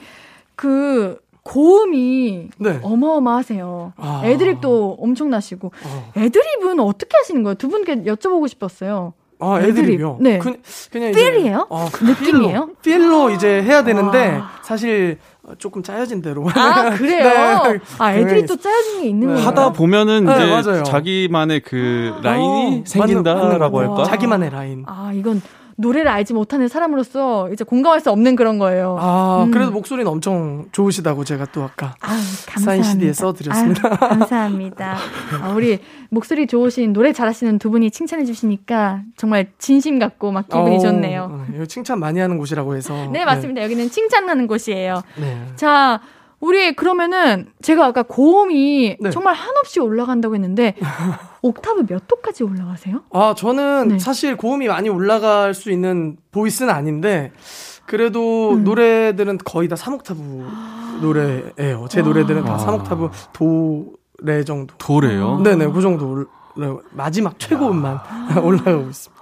그, 고음이 네. 어마어마하세요. 아. 애드립도 엄청나시고. 어. 애드립은 어떻게 하시는 거예요? 두 분께 여쭤보고 싶었어요. 아, 애드립. 애드립이요? 네. 그, 그냥 이제- 필이에요? 어, 느낌이에요? 필로, 필로 이제 해야 되는데, 와. 사실 조금 짜여진 대로. 아, 그래요? 네. 아, 애들이 또 짜여진 게 있는 네. 거예요? 하다 보면은 네, 이제 맞아요. 자기만의 그 라인이 어, 생긴다라고 할까? 자기만의 라인. 아, 이건 노래를 알지 못하는 사람으로서 이제 공감할 수 없는 그런 거예요. 아, 음. 그래도 목소리는 엄청 좋으시다고 제가 또 아까. 아유, 사인. CD에 써드렸습니다. 아유, 감사합니다. 아, 우리 목소리 좋으신 노래 잘하시는 두 분이 칭찬해 주시니까 정말 진심 같고 막 기분이 어우, 좋네요. 네, 여기 칭찬 많이 하는 곳이라고 해서. 네, 맞습니다. 여기는 칭찬하는 곳이에요. 네. 자, 우리 그러면은 제가 아까 고음이 네. 정말 한없이 올라간다고 했는데 옥타브 몇 도까지 올라가세요? 아, 저는 네. 사실 고음이 많이 올라갈 수 있는 보이스는 아닌데, 그래도 음. 노래들은 거의 다 3옥타브 노래예요. 제 노래들은 다 아. 3옥타브 도레 정도. 도래요. 네네, 그 정도 올, 마지막 최고음만 올라가고 있습니다.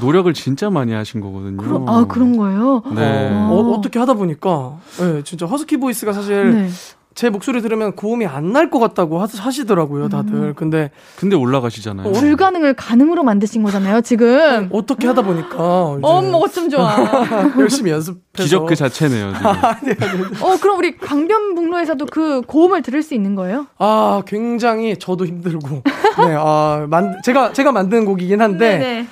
노력을 진짜 많이 하신 거거든요. 그러, 아, 그런 거예요? 네. 어, 어떻게 하다 보니까, 네, 진짜 허스키 보이스가 사실 네. 제 목소리 들으면 고음이 안 날 것 같다고 하, 하시더라고요, 다들. 음. 근데 근데 올라가시잖아요. 불가능을 가능으로 만드신 거잖아요, 지금. 어떻게 하다 보니까 어머, 어쩜 좋아. 열심히 연습해서 기적 그 자체네요. 지금. 어, 그럼 우리 강변북로에서도 그 고음을 들을 수 있는 거예요? 아, 굉장히 저도 힘들고. 네, 아, 만, 제가, 제가 만든 곡이긴 한데, 네네.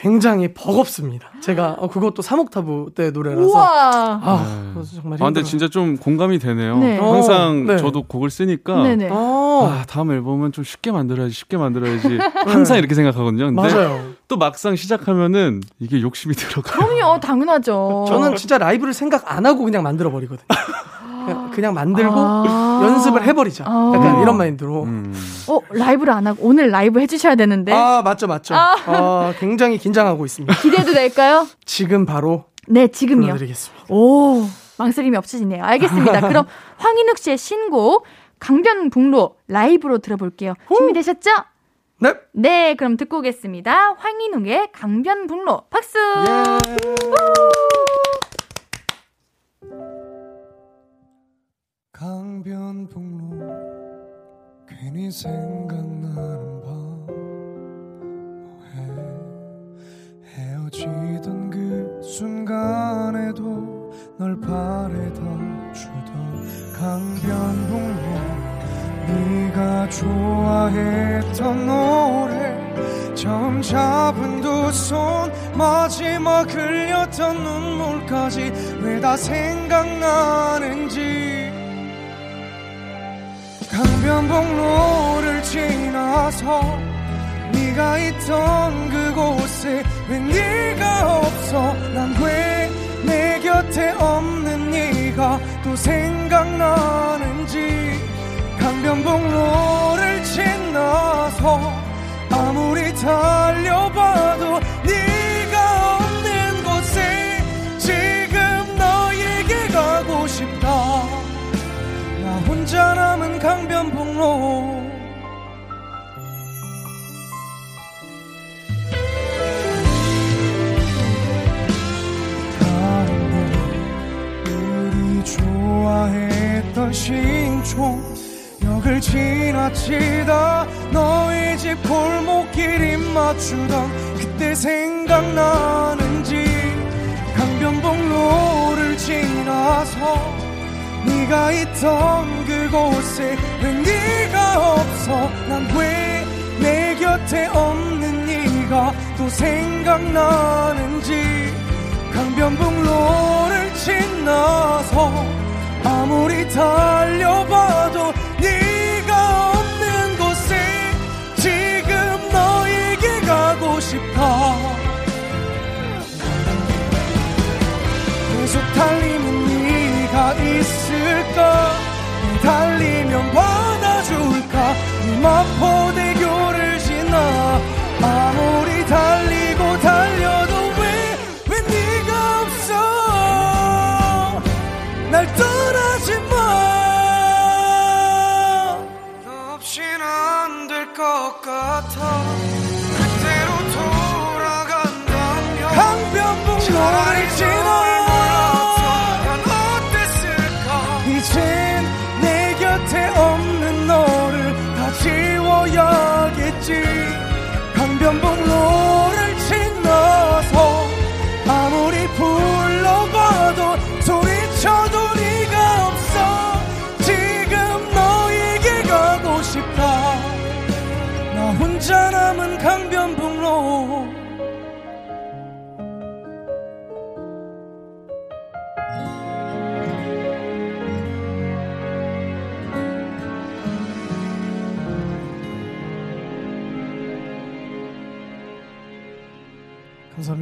굉장히 버겁습니다. 제가, 어, 그것도 3옥타브 때 노래라서. 우와. 아, 네. 그래서 정말 아, 근데 힘들어요. 진짜 좀 공감이 되네요. 네. 항상 어, 네. 저도 곡을 쓰니까 네네. 어, 아, 다음 앨범은 좀 쉽게 만들어야지, 쉽게 만들어야지. 항상 이렇게 생각하거든요. 근데 맞아요. 또 막상 시작하면은 이게 욕심이 들어가요. 그럼요, 당연하죠. 저는 진짜 라이브를 생각 안 하고 그냥 만들어 버리거든요. 그냥, 만들고 아. 연습을 해버리자. 아. 약간 이런 마인드로. 음. 어, 라이브를 안 하고 오늘 라이브 해주셔야 되는데 아, 맞죠, 맞죠. 아. 아, 굉장히 긴장하고 있습니다. 기대해도 될까요? 지금 바로 네, 지금요. 불러드리겠습니다. 오, 망설임이 없으시네요. 알겠습니다. 그럼 황인욱 씨의 신곡 강변북로 라이브로 들어볼게요. 준비되셨죠? 네. 네, 그럼 듣고 오겠습니다. 황인욱의 강변북로 박수. 예. 강변북로 괜히 생각나는 밤 뭐해? 헤어지던 그 순간에도 널 바래다 주던 강변북로 네가 좋아했던 노래 처음 잡은 두 손 마지막 흘렸던 눈물까지 왜 다 생각나는지 강변북로를 지나서 네가 있던 그곳에 왜 네가 없어. 난 왜 내 곁에 없는 네가 또 생각나는지. 강변북로를 지나서 아무리 달 좋아했던 신촌 역을 지나치다 너희 집 골목길 입맞추던 그때 생각나는지 강변북로를 지나서 네가 있던 그곳에 왜 네가 없어. 난 왜 내 곁에 없는 네가 또 생각나는지 강변북로를 지나서 아무리 달려봐도 네가 없는 곳에 지금 너에게 가고 싶어. 계속 달리는 네가 있을까? 달리면 받아줄까? 네 마포대교를 지나 아무리 달리고 달려도 왜 왜 네가 없어? 날떠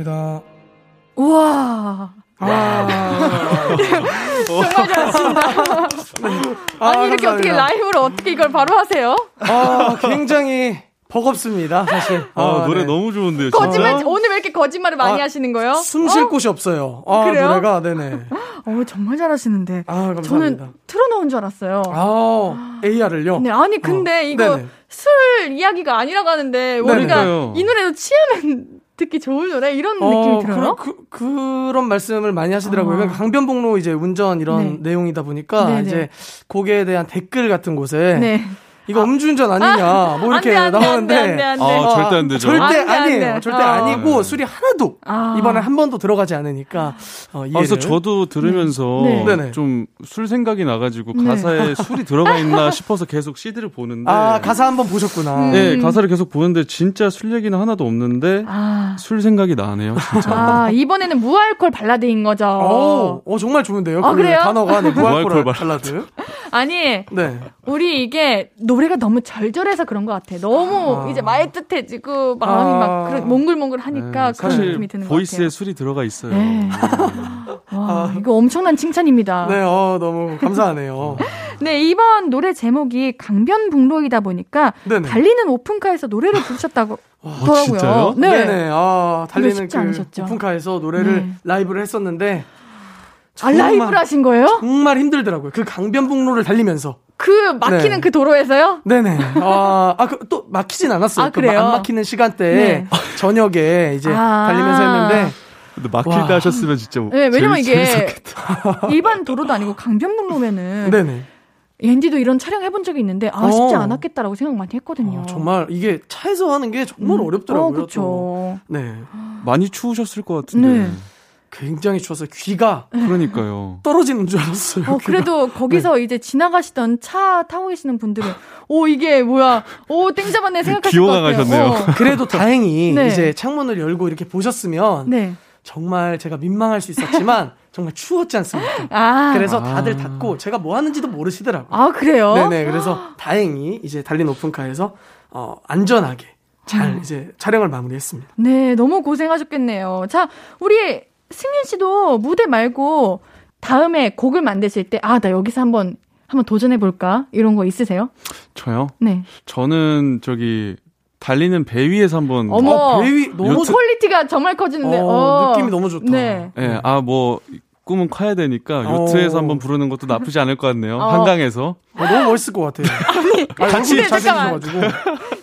감사합니다. 우와. 아, 정말 잘하신다. 아니, 이렇게 어떻게 감사합니다. 라이브로 어떻게 이걸 바로 하세요? 아, 굉장히 버겁습니다, 사실. 아, 노래 네. 너무 좋은데요. 진짜. 거짓말, 오늘 왜 이렇게 거짓말을 많이 아, 하시는 거예요? 숨쉴 어? 곳이 없어요. 아, 그래요? 노래가, 네네. 어, 정말 잘하시는데. 아, 감사합니다. 저는 틀어놓은 줄 알았어요. 아, AR을요? 네, 아니, 근데 어, 이거 네네. 술 이야기가 아니라고 하는데, 우리가. 이 노래로 취하면 듣기 좋은 노래? 이런 느낌이 들어요? 그, 그, 런 말씀을 많이 하시더라고요. 아. 그러니까 강변북로 이제 운전 이런 네. 내용이다 보니까 네네. 이제 곡에 대한 댓글 같은 곳에 네. 이거 음주운전 아니냐 뭐 이렇게 안 돼, 안 돼, 나오는데 안 돼, 안 돼, 안 돼. 아, 절대 안 되죠. 절대 안 돼, 안 아니에요. 돼. 절대 아. 아니고 술이 하나도 아. 이번에 한 번도 들어가지 않으니까 어, 아, 이해를. 그래서 저도 들으면서 네. 네네. 좀술 생각이 나가지고 네. 가사에 술이 들어가 있나 싶어서 계속 CD를 보는데 아 가사 한번 보셨구나. 네 가사를 계속 보는데 진짜 술 얘기는 하나도 없는데 아. 술 생각이 나네요 진짜 아, 이번에는 무알콜 발라드인 거죠. 어, 어 정말 좋은데요. 아, 그 그래요? 단어가 네, 무알콜 무알콜 발라드. 아니, 네. 우리 이게 노래가 너무 절절해서 그런 것 같아. 너무 아. 이제 따뜻해지고 마음이 아. 막 그런 몽글몽글 하니까 네, 그런 사실 느낌이 드는 것 voice에 같아요. 술이 들어가 있어요. 네. 와, 이거 엄청난 칭찬입니다. 네, 어 너무 감사하네요. 네, 이번 노래 제목이 강변북로이다 보니까 네네. 달리는 오픈카에서 노래를 부르셨다고 하더라고요. 진짜요? 네. 네네. 아, 달리는 그 않으셨죠? 오픈카에서 노래를 네. 라이브를 했었는데 아, 라이브를 하신 거예요? 정말 힘들더라고요. 그 강변북로를 달리면서. 그 막히는 네. 그 도로에서요? 네네. 아, 아, 그, 또 막히진 않았어요. 아, 그 그래요? 안 막히는 시간대에 네. 저녁에 이제 아. 달리면서 했는데 근데 막힐 와. 때 하셨으면 진짜 네, 왜냐면 이게 재밌었겠다. 일반 도로도 아니고 강변북로면은 네네. 앤디도 이런 촬영 해본 적이 있는데 아 쉽지 어. 않았겠다라고 생각 많이 했거든요. 아, 정말 이게 차에서 하는 게 정말 음. 어렵더라고요. 어. 또. 네. 많이 추우셨을 것 같은데. 네. 굉장히 추워서 귀가 그러니까요. 떨어지는 줄 알았어요. 어. 그래도 거기서 이제 지나가시던 차 타고 계시는 분들은, 오, 이게 뭐야, 오, 땡 잡았네 생각하실 것 같아요. 가셨네요. 어. 그래도 다행히 네. 이제 창문을 열고 이렇게 보셨으면 네. 정말 제가 민망할 수 있었지만 정말 추웠지 않습니까? 아. 그래서 다들 닫고 제가 뭐 하는지도 모르시더라고요. 아, 그래요? 네네. 그래서 다행히 이제 달린 오픈카에서 어, 안전하게 잘 아. 이제 촬영을 마무리했습니다. 네, 너무 고생하셨겠네요. 자, 우리 승윤 씨도 무대 말고 다음에 곡을 만드실 때, 아, 나 여기서 한번, 한번 도전해볼까? 이런 거 있으세요? 저요? 네. 저는 저기 달리는 배 위에서 한번 어머. 어, 배 위, 너무 요트- quality가 정말 커지는데, 어, 어. 느낌이 너무 좋다. 네. 예, 아, 뭐, 꿈은 커야 되니까 요트에서 어. 한번 부르는 것도 나쁘지 않을 것 같네요. 어. 한강에서. 어, 너무 멋있을 것 같아요. 아니, 같이- 잠깐만. 잘생기셔가지고.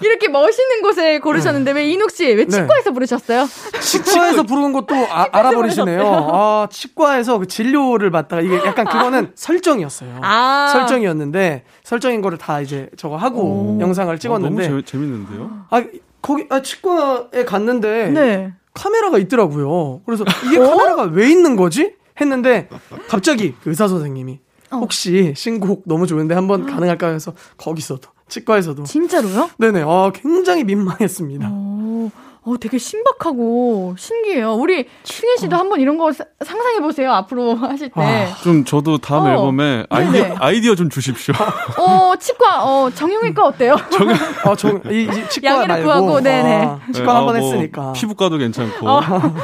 이렇게 멋있는 곳에 고르셨는데, 왜 이녹 씨, 왜 네. 치과에서 부르셨어요? 치과에서 부르는 것도 아, 알아버리시네요. 아, 치과에서 그 진료를 받다가 이게 약간 그거는 설정이었어요. 아. 설정이었는데 설정인 거를 다 이제 저거 하고 영상을 찍었는데 어, 너무 재, 재밌는데요? 아 거기 아, 치과에 갔는데 네. 카메라가 있더라고요. 그래서 이게 카메라가 왜 있는 거지? 했는데 갑자기 그 의사 선생님이 어. 혹시 신곡 너무 좋은데 한번 가능할까 해서 거기서도 치과에서도 진짜로요? 네네 아 굉장히 민망했습니다. 오, 어, 되게 신박하고 신기해요. 우리 승현 씨도 한번 이런 거 사- 상상해보세요. 앞으로 하실 때. 좀 저도 다음 어. 앨범에 아이디어, 네네. 아이디어 좀 주십시오. 어, 치과, 어, 정형외과 어때요? 아저이 이 치과 양해를 말고 구하고, 네네. 아, 치과 네, 한번 아, 뭐 했으니까 피부과도 괜찮고. 어,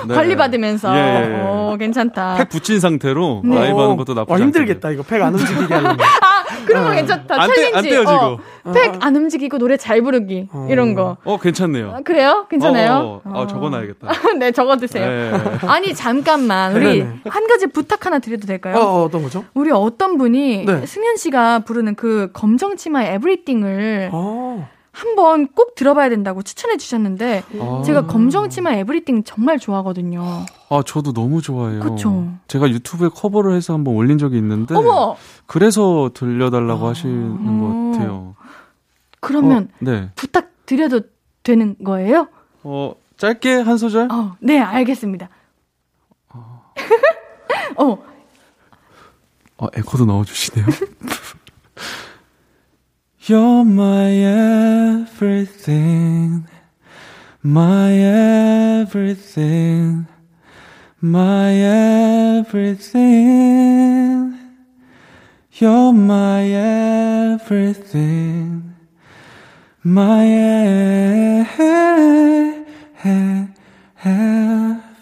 네. 관리받으면서. 예, 예, 예. 어, 괜찮다. 팩 붙인 상태로 네. 라이브 하는 것도 나쁘지 와 않고. 힘들겠다 이거 팩 안 움직이게 하려면. 아, 그런 거 괜찮다. 안 떼- challenge. 안 떼어지고. 어, 팩 안 움직이고 노래 잘 부르기. 이런 거. 어, 괜찮네요. 아, 그래요? 괜찮아요? 어, 어, 아, 적어놔야겠다. 네, 적어두세요. 네. 아니, 잠깐만. 우리 네네. 한 가지 부탁 하나 드려도 될까요? 어, 어, 어떤 거죠? 우리 어떤 분이 네. 승윤 씨가 부르는 그 검정 치마 Everything을 어. 한번 꼭 들어봐야 된다고 추천해 주셨는데 아. 제가 검정치마 에브리띵 정말 좋아하거든요. 아, 저도 너무 좋아해요. 그쵸. 제가 유튜브에 커버를 해서 한번 올린 적이 있는데. 어머! 그래서 들려달라고 하시는 음. 것 같아요. 그러면 어, 네. 부탁 드려도 되는 거예요? 어, 짧게 한 소절? 어, 네, 알겠습니다. 어, 어, 에코도 넣어주시네요. You're my everything, my everything, my everything. You're my everything, my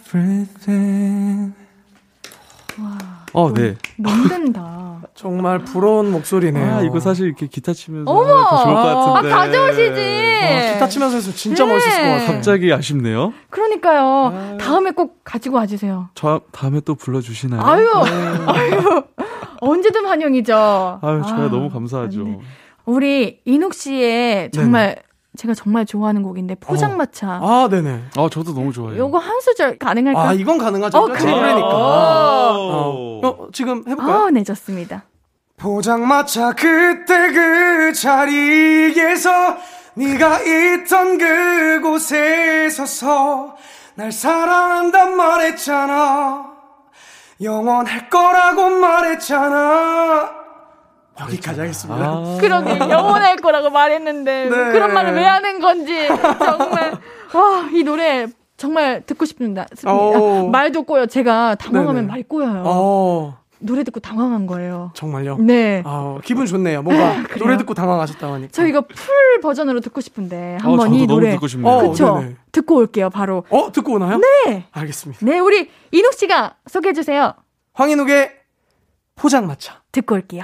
everything. 어, 네. 너무 된다. 정말 부러운 목소리네요. 아, 이거 사실 이렇게 기타 치면서 어머! 더 좋을 것 아, 같은데. 가져오시지. 아, 기타 치면서 해서 진짜 네. 멋있을 것 같아요. 갑자기 아쉽네요. 그러니까요. 다음에 꼭 가지고 와주세요. 저 다음에 또 불러주시나요? 아유, 아유, 언제든 환영이죠. 아유, 저야 아, 너무 감사하죠. 네. 우리 이녹 씨의 정말 제가 정말 좋아하는 곡인데 포장마차. 아, 네네. 아, 저도 너무 좋아해요. 요거 한 소절 가능할까요? 아, 이건 가능하죠. 어, 제 그래요? 노래니까. 오. 어, 어, 지금 해볼까요? 아, 네, 좋습니다. 포장마차 그때 그 자리에서 네가 있던 그곳에 서서 날 사랑한단 말했잖아 영원할 거라고 말했잖아 여기까지 하겠습니다. 아, 그러게 영원할 거라고 말했는데 네. 그런 말을 왜 하는 건지 정말 와 이 노래 정말 듣고 싶습니다. 오. 말도 꼬여. 제가 당황하면 네네. 말 꼬여요. 어, 노래 듣고 당황한 거예요. 정말요? 네. 아, 기분 좋네요. 뭔가? 노래 듣고 당황하셨다고 하니까. 저 이거 풀 버전으로 듣고 싶은데 어, 한번 저도 이 너무 노래 듣고 싶네요. 어, 그쵸? 네네. 듣고 올게요 바로. 어, 듣고 오나요? 네. 알겠습니다. 네 우리 이녹 씨가 소개해 주세요. 황인욱의 포장마차. 듣고 올게요.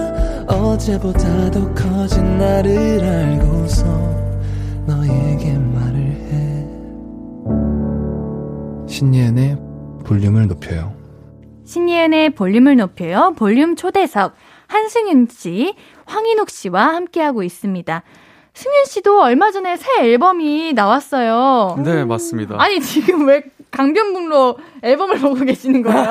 어제보다 더 커진 나를 알고서 너에게 말을 해 신예은의 볼륨을 높여요. 신예은의 볼륨을 높여요. 볼륨 초대석 한승윤 씨, 황인욱 씨와 함께하고 있습니다. 승윤 씨도 얼마 전에 새 앨범이 나왔어요. 네, 맞습니다. 아니 지금 왜 강변북로 앨범을 보고 계시는 거예요?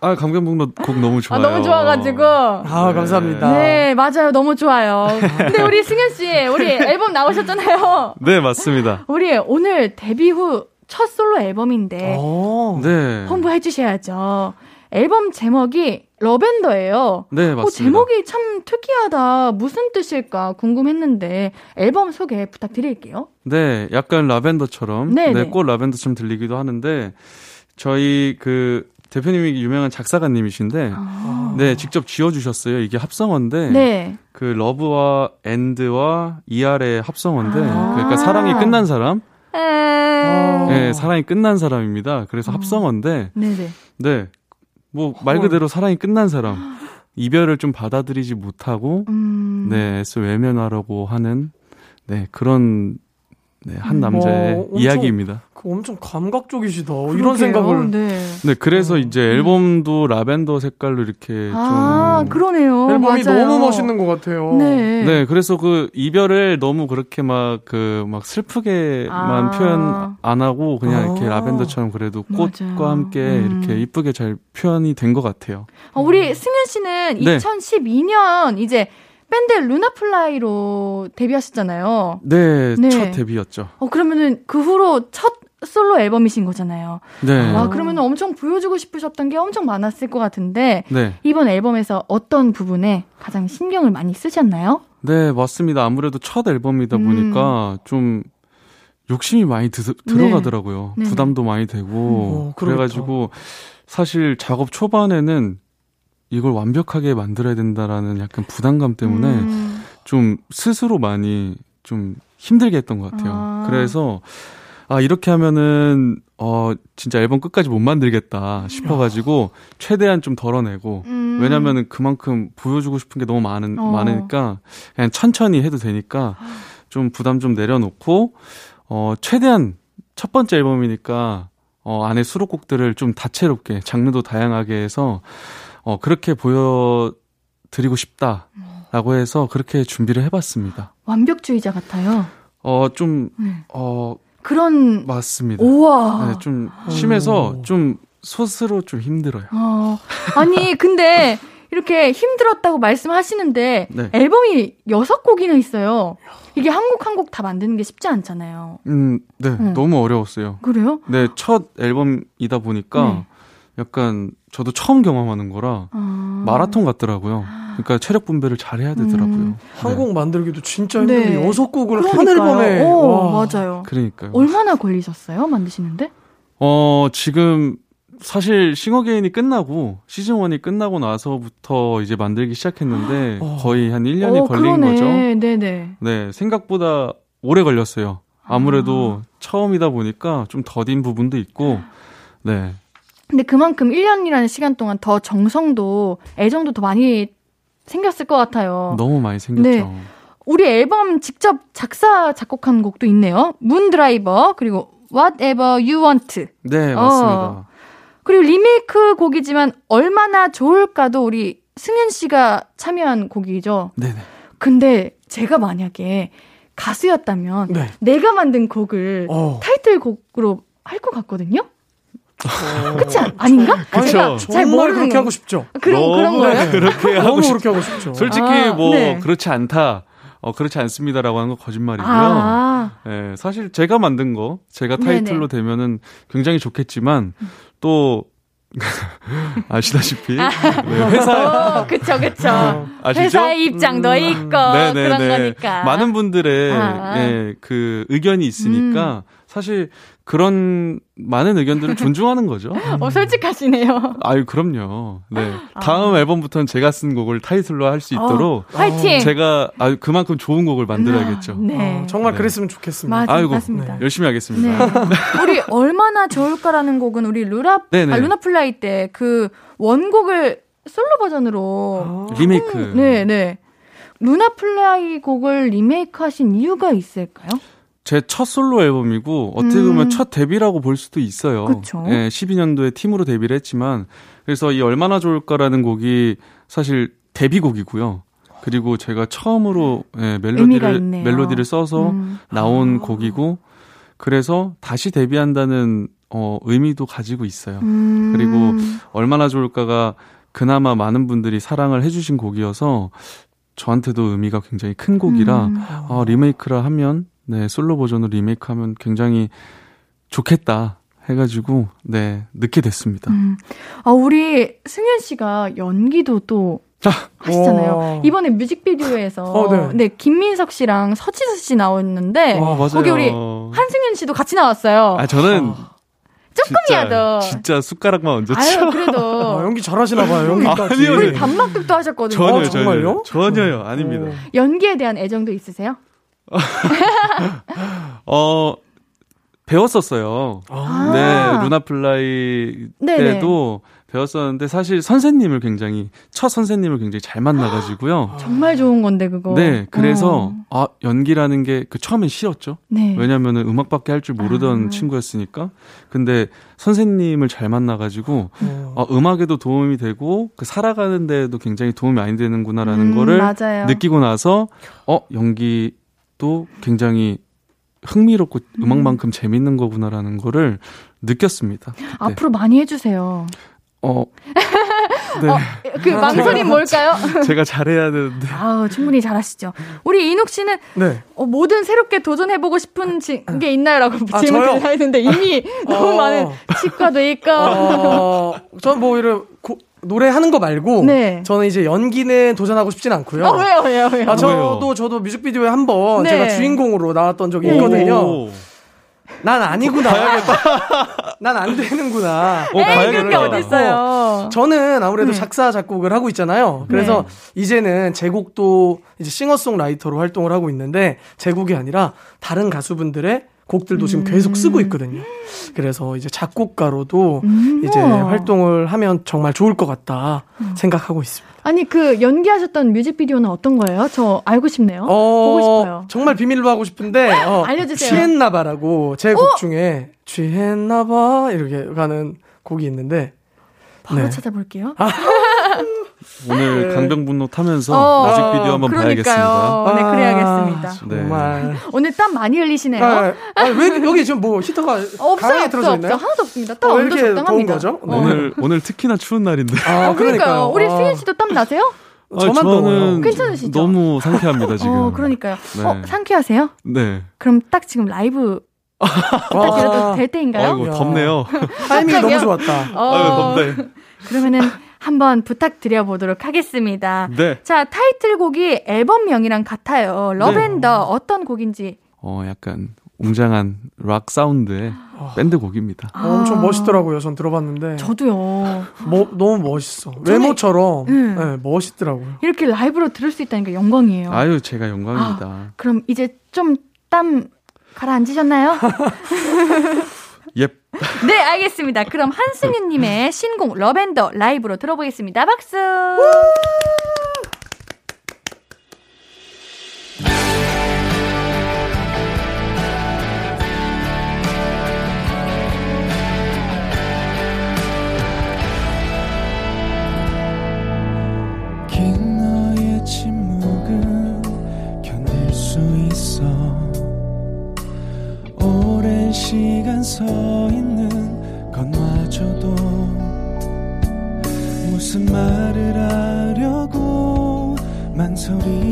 아, 강변북로 곡 너무 아, 좋아요. 너무 좋아가지고. 아, 감사합니다. 네, 맞아요. 너무 좋아요. 근데 우리 승현 씨, 우리 앨범 나오셨잖아요. 네, 맞습니다. 우리 오늘 데뷔 후 첫 솔로 앨범인데 어. 네. 홍보해 주셔야죠. 앨범 제목이 러벤더예요. 네, 어, 맞습니다. 제목이 참 특이하다. 무슨 뜻일까 궁금했는데 앨범 소개 부탁드릴게요. 네, 약간 라벤더처럼 네, 네, 네. 꽃 라벤더처럼 들리기도 하는데 저희 그 대표님이 유명한 작사가님이신데 네, 직접 지어 주셨어요. 이게 합성어인데 아. 네. 그 러브와 엔드와 ER의 합성어인데 아. 그러니까 사랑이 끝난 사람? 에... 네, 사랑이 끝난 사람입니다. 그래서 합성어인데 네네. 네. 뭐 말 그대로 사랑이 끝난 사람. 이별을 좀 받아들이지 못하고 음. 네, 애써 외면하려고 하는 네, 그런 네, 한 남자의 어, 엄청- 이야기입니다. 그 엄청 감각적이시다. 그러게요. 이런 생각을. 네. 네, 그래서 이제 앨범도 라벤더 색깔로 이렇게 아, 좀 그러네요. 앨범이 맞아요. 너무 멋있는 것 같아요. 네. 네, 그래서 그 이별을 너무 그렇게 막 그막 슬프게만 아. 표현 안 하고 그냥 이렇게 아. 라벤더처럼 그래도 꽃과 맞아요. 함께 음. 이렇게 이쁘게 잘 표현이 된 것 같아요. 어, 우리 승현 씨는 네. 2012년 이제 밴드 루나플라이로 데뷔하셨잖아요. 네, 네. 첫 데뷔였죠. 어, 그러면은 그 후로 첫 솔로 앨범이신 거잖아요. 네. 와, 그러면 엄청 보여주고 싶으셨던 게 엄청 많았을 것 같은데, 네. 이번 앨범에서 어떤 부분에 가장 신경을 많이 쓰셨나요? 네, 맞습니다. 아무래도 첫 앨범이다 음. 보니까 좀 욕심이 많이 드, 들어가더라고요. 네네. 부담도 많이 되고. 어, 그러겠다. 그래가지고 사실 작업 초반에는 이걸 완벽하게 만들어야 된다라는 약간 부담감 때문에 음, 좀 스스로 많이 좀 힘들게 했던 것 같아요. 아. 그래서 아 이렇게 하면은 어 진짜 앨범 끝까지 못 만들겠다 싶어가지고 최대한 좀 덜어내고 음. 왜냐면은 그만큼 보여주고 싶은 게 너무 많은 어. 많으니까 그냥 천천히 해도 되니까 좀 부담 좀 내려놓고 어 최대한 첫 번째 앨범이니까 어 안에 수록곡들을 좀 다채롭게 장르도 다양하게 해서 어 그렇게 보여 드리고 싶다 라고 해서 그렇게 준비를 해봤습니다. 완벽주의자 같아요. 어 좀 네. 어 그런, 맞습니다. 우와. 네, 좀 심해서 오. 좀 스스로 좀 힘들어요. 어, 아니, 근데 이렇게 힘들었다고 말씀하시는데 네. 앨범이 여섯 곡이나 있어요. 이게 한 곡 한 곡 다 만드는 게 쉽지 않잖아요. 음, 네, 음. 너무 어려웠어요. 그래요? 네, 첫 앨범이다 보니까 네. 약간 저도 처음 경험하는 거라 아. 마라톤 같더라고요. 그러니까 체력 분배를 잘 해야 되더라고요. 음. 한곡 만들기도 진짜 네. 힘든데 여섯 곡을 한. 앨범에. 오, 와. 맞아요. 그러니까요. 얼마나 걸리셨어요? 만드시는데? 어, 지금 사실 싱어게인이 끝나고 시즌 1이 끝나고 나서부터 이제 만들기 시작했는데 어. 거의 한 1년이 어, 걸린 그러네. 거죠. 네네. 네, 생각보다 오래 걸렸어요. 아무래도 처음이다 보니까 좀 더딘 부분도 있고, 네. 근데 그만큼 1년이라는 시간 동안 더 정성도, 애정도 더 많이 생겼을 것 같아요. 너무 많이 생겼죠. 네. 우리 앨범 직접 작사, 작곡한 곡도 있네요. 문 드라이버, 그리고 Whatever You Want. 네, 어. 맞습니다. 그리고 리메이크 곡이지만 얼마나 좋을까도 우리 승현 씨가 참여한 곡이죠. 네네. 근데 제가 만약에 가수였다면 네. 내가 만든 곡을 어. 타이틀곡으로 할 것 같거든요? 어. 그렇지 않, 아닌가? 그쵸. 잘 정말 모르는 그렇게 거. 하고 싶죠. 그런 그런 거예요? 그렇게 하고 너무 싶 그렇게 하고 싶죠. 솔직히 아, 뭐 네. 그렇지 않다. 어, 그렇지 않습니다라고 하는 건 거짓말이고요. 아, 예, 사실 제가 만든 거, 제가 타이틀로 되면은 굉장히 좋겠지만, 또, 아시다시피, 네, 회사, 어, 그쵸, 그쵸. 아시죠? 회사의 입장도 있고, 그런 거니까. 많은 분들의 아. 예, 그 의견이 있으니까 사실 그런 많은 의견들을 존중하는 거죠. 어, 솔직하시네요. 아유 그럼요. 네 아. 다음 앨범부터는 제가 쓴 곡을 타이틀로 할 수 있도록 화이팅! 제가 아유 그만큼 좋은 곡을 만들어야겠죠. 네. 어, 정말 네. 그랬으면 좋겠습니다. 맞, 아이고, 맞습니다. 열심히 하겠습니다. 네. 우리 얼마나 좋을까라는 곡은 우리 루라 네네. 아, 루나플라이 때 그 원곡을 솔로 버전으로 아. 리메이크. 네, 네. 루나플라이 곡을 리메이크하신 이유가 있을까요? 제 첫 솔로 앨범이고 어떻게 음. 보면 첫 데뷔라고 볼 수도 있어요. 그쵸. 예, 12년도에 팀으로 데뷔를 했지만 그래서 이 얼마나 좋을까라는 곡이 사실 데뷔곡이고요. 그리고 제가 처음으로 예, 멜로디를. 멜로디를 써서 음. 나온 곡이고 그래서 다시 데뷔한다는 어, 의미도 가지고 있어요. 음. 그리고 얼마나 좋을까가 그나마 많은 분들이 사랑을 해주신 곡이어서 저한테도 의미가 굉장히 큰 곡이라 음. 아, 리메이크라 하면 네 솔로 버전으로 리메이크하면 굉장히 좋겠다 해가지고 네 넣게 됐습니다. 음. 아, 우리 승현 씨가 연기도 또 하시잖아요. 와. 이번에 뮤직비디오에서 어, 네. 네. 김민석 씨랑 서지수 씨 나왔는데 와, 맞아요. 거기 우리 한승현 씨도 같이 나왔어요. 아 저는 조금이라도. 진짜, 진짜 숟가락만 얹었죠. 아유, 그래도 아, 연기 잘하시나 봐요. 연기까지. 아니요, 우리 네. 단막극도 하셨거든요. 전혀 어, 정말요? 전혀요. 전혀요. 아닙니다. 연기에 대한 애정도 있으세요? 어 배웠었어요. 아. 네, 루나플라이 네네. 때도 배웠었는데 사실 선생님을 굉장히 첫 선생님을 굉장히 잘 만나가지고요. 정말 좋은 건데 그거. 네, 그래서 어. 아 연기라는 게 그 처음엔 싫었죠. 네. 왜냐면은 음악밖에 할 줄 모르던 아. 친구였으니까. 근데 선생님을 잘 만나가지고 어. 아, 음악에도 도움이 되고 그 살아가는 데에도 굉장히 도움이 많이 되는구나라는 음, 거를 맞아요. 느끼고 나서 어 연기 도 굉장히 흥미롭고 음. 악만큼 재밌는 거구나라는 거를 느꼈습니다. 그때. 앞으로 많이 해주세요. 어, 네, 어, 그 망설임 뭘까요? 제가 잘해야 되는데. 아우 충분히 잘하시죠. 우리 인욱 씨는 네. 어, 뭐든 새롭게 도전해보고 싶은 지- 게 있나요라고 아, 질문을? 하는데 이미 너무 어. 많은 치과도 있까. 어, 전뭐 이런 고- 노래하는 거 말고 네. 저는 이제 연기는 도전하고 싶진 않고요. 어, 왜요, 왜요, 왜요? 아, 저도 저도 뮤직비디오에 한번 네. 제가 주인공으로 나왔던 적이 있거든요. 오, 난 아니구나. 난 안 되는구나. 어, 에이, 봐야겠다. 그게 어딨어요. 저는 아무래도 네. 작사 작곡을 하고 있잖아요. 그래서 이제는 제 곡도 이제 싱어송라이터로 활동을 하고 있는데 제 곡이 아니라 다른 가수분들의 곡들도 지금 계속 쓰고 있거든요. 그래서 이제 작곡가로도 음. 이제 활동을 하면 정말 좋을 것 같다 생각하고 있습니다. 아니 그 연기하셨던 뮤직비디오는 어떤 거예요? 저 알고 싶네요. 어, 보고 싶어요. 정말 비밀로 하고 싶은데 어, 알려주세요. 취했나봐라고 제 곡 중에 취했나봐 이렇게 가는 곡이 있는데 바로 네. 찾아볼게요. 오늘 네. 강병분노 타면서 어, 뮤직 비디오 한번 봐야겠습니다. 그러니까요. 네, 아, 그래야겠습니다. 네. 정말. 오늘 땀 많이 흘리시네요. 아, 아, 왜 여기 지금 뭐 히터가 없어요, 없어요. 있나요? 하나도 없습니다. 땀 어, 왜 온도 이렇게 적당합니다. 더운 거죠? 어. 네. 오늘 오늘 특히나 추운 날인데. 아, 어, 그러니까요. 우리 아, 승현 씨도 땀 나세요? 저만 저는. 괜찮으시죠? 너무 상쾌합니다 지금. 어, 그러니까요. 네. 어, 상쾌하세요? 네. 그럼 딱 지금 라이브 부탁드려도 될 때인가요? 아이고 야. 덥네요. 타이밍이 너무 갑자기요? 좋았다. 어, 아유 덥네. 그러면은 한번 부탁드려 보도록 하겠습니다. 네. 자, 타이틀곡이 앨범명이랑 같아요. 네. Lovender 어떤 곡인지. 어 약간 웅장한 락 사운드의 밴드 곡입니다. 아. 어, 엄청 멋있더라고요. 전 들어봤는데. 저도요. 뭐, 너무 멋있어. 외모처럼 음. 네, 멋있더라고요. 이렇게 라이브로 들을 수 있다니까 영광이에요. 아유 제가 영광입니다. 그럼 이제 좀 땀 가라앉으셨나요? 예. 네, 알겠습니다. 그럼 한승윤님의 신곡 러벤더 라이브로 들어보겠습니다. 박수! 시간 서 망설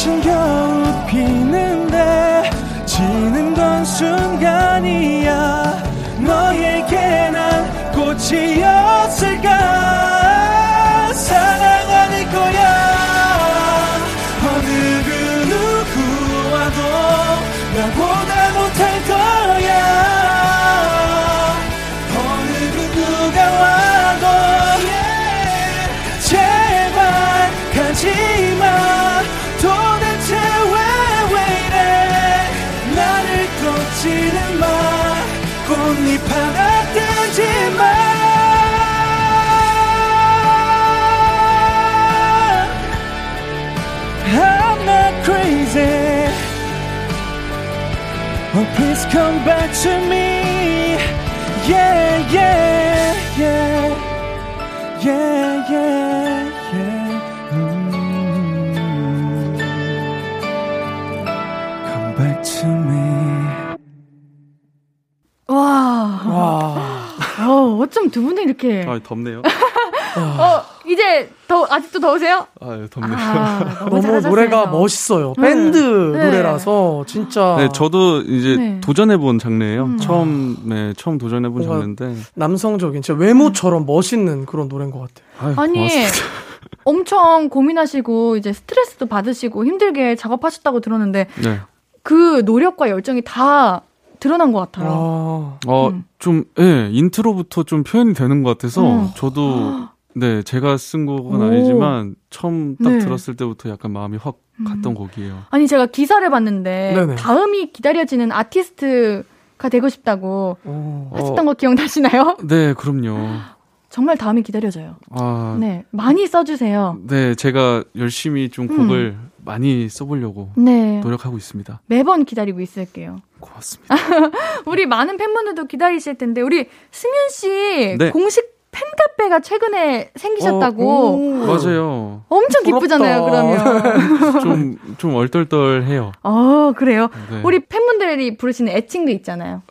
꽃은 겨 come back to me Yeah yeah yeah Yeah yeah yeah mm. Come back to me 와. 와. 어, 어쩜 두 분이 이렇게. 아, 덥네요. 어, 이제 더, 아직도 더우세요? 아, 덥네요. 아, 너무. 노래가 멋있어요. 밴드 네. 노래라서 진짜 네, 저도 이제 네. 도전해본 장르예요. 음. 처음, 네, 처음 도전해본 장르인데. 남성적인 진짜 외모처럼 멋있는 그런 노래인 것 같아요. 아유, 아니, 고맙습니다. 엄청 고민하시고, 이제 스트레스도 받으시고, 힘들게 작업하셨다고 들었는데, 네. 그 노력과 열정이 다 드러난 것 같아요. 아, 어, 음. 좀, 예, 인트로부터 좀 표현이 되는 것 같아서, 음. 저도, 네, 제가 쓴 곡은 오. 아니지만, 처음 딱 네. 들었을 때부터 약간 마음이 확 갔던 음. 곡이에요. 아니, 제가 기사를 봤는데, 네네. 다음이 기다려지는 아티스트가 되고 싶다고 어. 하셨던 거 기억나시나요? 네, 그럼요. 정말 다음이 기다려져요. 아, 네. 네. 많이 써주세요. 제가 열심히 좀 음. 곡을 많이 써보려고 네. 노력하고 있습니다. 매번 기다리고 있을게요. 고맙습니다. 우리 많은 팬분들도 기다리실 텐데, 우리 승윤 씨 네. 공식 팬카페가 최근에 생기셨다고. 어, 오. 맞아요. 엄청 부럽다. 기쁘잖아요, 그러면. 좀, 좀 얼떨떨해요. 어, 그래요? 네. 우리 팬분들이 부르시는 애칭도 있잖아요.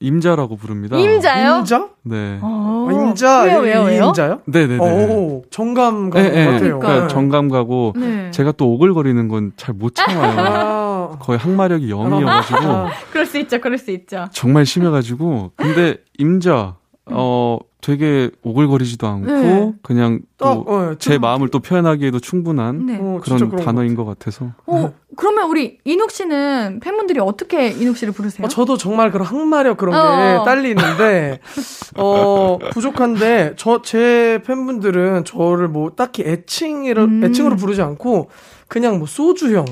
임자라고 부릅니다. 임자요? 임자? 네. 어. 아, 임자? 왜요, 이- 왜요, 이 왜요? 임자요? 네네네. 오, 정감 네, 가는 네. 것 같아요. 그러니까 네. 정감 가고, 네. 제가 또 오글거리는 건 잘 못 참아요. 아, 거의 항마력이 0이어가지고, 아, 그럴 수 있죠, 그럴 수 있죠. 정말 심해가지고, 근데 임자, 어, 되게 오글거리지도 않고, 네. 그냥 딱, 또, 어, 제 좀- 마음을 또 표현하기에도 충분한 네. 어, 그런 그런 단어인 것 것 같아서. 어, 그러면 우리 인욱 씨는 팬분들이 어떻게 인욱 씨를 부르세요? 어, 저도 정말 그런 항마력 그런 게 어. 딸리는데 어 부족한데 저 제 팬분들은 저를 뭐 딱히 애칭을 음. 애칭으로 부르지 않고 그냥 뭐 소주형,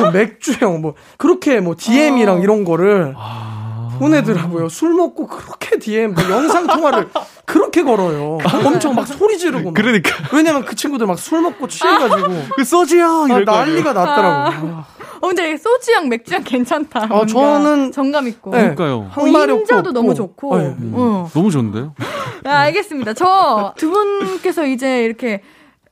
뭐 맥주형 뭐 그렇게 뭐 DM이랑 어. 이런 거를 아. 보내더라고요. 술 먹고 그렇게 DM 뭐 영상 통화를 그렇게 걸어요. 엄청 막 소리 지르고. 막. 그러니까. 왜냐면 그 친구들 막 술 먹고 취해가지고 그 소주 형! 아, 이럴 거 아니에요. 난리가 났더라고요. 어, 근데 소주향, 맥주향 괜찮다. 뭔가 저는- 정감 있고. 네. 그러니까요. 항마력도 없고. 너무 좋고. 네. 음, 어. 너무 좋은데요? 네, 알겠습니다. 저 두 분께서 이제 이렇게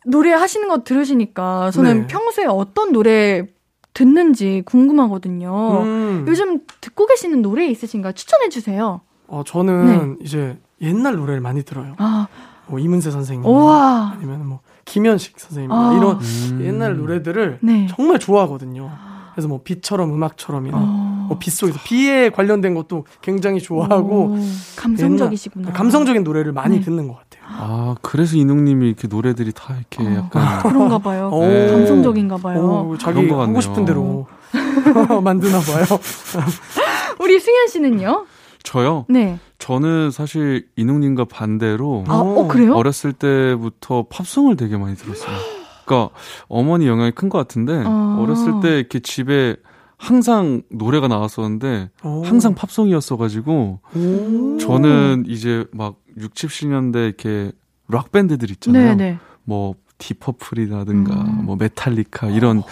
노래 하시는 거 들으시니까 저는 네. 평소에 어떤 노래 듣는지 궁금하거든요. 음. 요즘 듣고 계시는 노래 있으신가요? 추천해 주세요. 어, 저는 이제 옛날 노래를 많이 들어요. 아, 뭐 이문세 선생님, 우와. 아니면 뭐 김현식 선생님 아. 이런 음. 옛날 노래들을 네. 정말 좋아하거든요. 그래서 뭐 비처럼 음악처럼이나 어. 뭐 빗속에서 비에 관련된 것도 굉장히 좋아하고 오, 감성적이시구나. 옛날- 감성적인 노래를 많이 네. 듣는 것 같아요. 아, 그래서 이농님이 이렇게 노래들이 다 이렇게 어. 약간. 그런가 봐요. 오. 감성적인가 봐요. 오, 자기 그런 것 하고. 싶은 대로 만드나 봐요. 우리 승현 씨는요? 저요? 네. 저는 사실 이농님과 반대로 아, 오. 어, 그래요? 어렸을 때부터 팝송을 되게 많이 들었어요. 그러니까 어머니 영향이 큰 것 같은데 어. 어렸을 때 이렇게 집에 항상 노래가 나왔었는데 오. 항상 팝송이었어가지고 오. 저는 이제 막 6, 70년대 이렇게 락 밴드들 있잖아요. 네네. 뭐 딥퍼플이라든가 음. 뭐 메탈리카 이런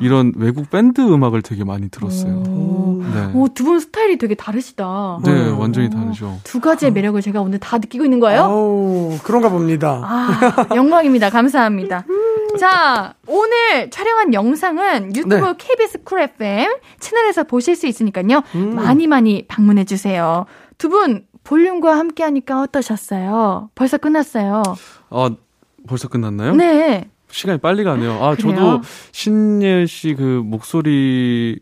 이런 외국 밴드 음악을 되게 많이 들었어요. 오, 네. 오, 두분 스타일이 되게 다르시다. 네, 오. 완전히 다르죠. 두 가지의 매력을 제가 오늘 다 느끼고 있는 거예요? 아우, 그런가 봅니다. 아, 영광입니다. 감사합니다. 자, 오늘 촬영한 영상은 유튜브 네. KBS 쿨 FM 채널에서 보실 수 있으니까요. 음. 많이 많이 방문해 주세요. 두 분 볼륨과 함께 하니까 어떠셨어요? 벌써 끝났어요. 아, 벌써 끝났나요? 네. 시간이 빨리 가네요. 아, 그래요? 저도 신예은 씨 그 목소리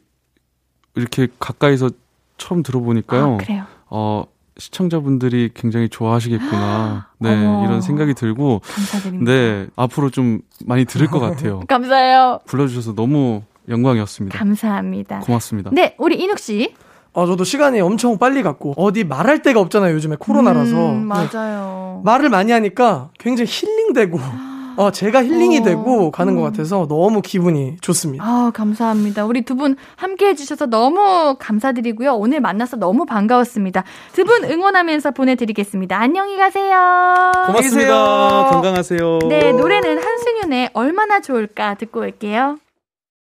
이렇게 가까이서 처음 들어보니까요. 아, 그래요. 어, 시청자분들이 굉장히 좋아하시겠구나. 네, 어머. 이런 생각이 들고, 감사드립니다. 네, 앞으로 좀 많이 들을 것 같아요. 감사해요. 불러주셔서 너무 영광이었습니다. 감사합니다. 고맙습니다. 네, 우리 인욱 씨. 아, 저도 시간이 엄청 빨리 갔고, 어디 말할 데가 없잖아요, 요즘에 코로나라서. 음, 네. 맞아요. 말을 많이 하니까 굉장히 힐링되고, 어, 제가 힐링이 어, 되고 가는 것 음. 같아서 너무 기분이 좋습니다. 아, 감사합니다. 우리 두 분 함께 해주셔서 너무 감사드리고요. 오늘 만나서 너무 반가웠습니다. 두 분 응원하면서 보내드리겠습니다. 안녕히 가세요. 고맙습니다. 계세요. 건강하세요. 네, 노래는 한승윤의 얼마나 좋을까 듣고 올게요.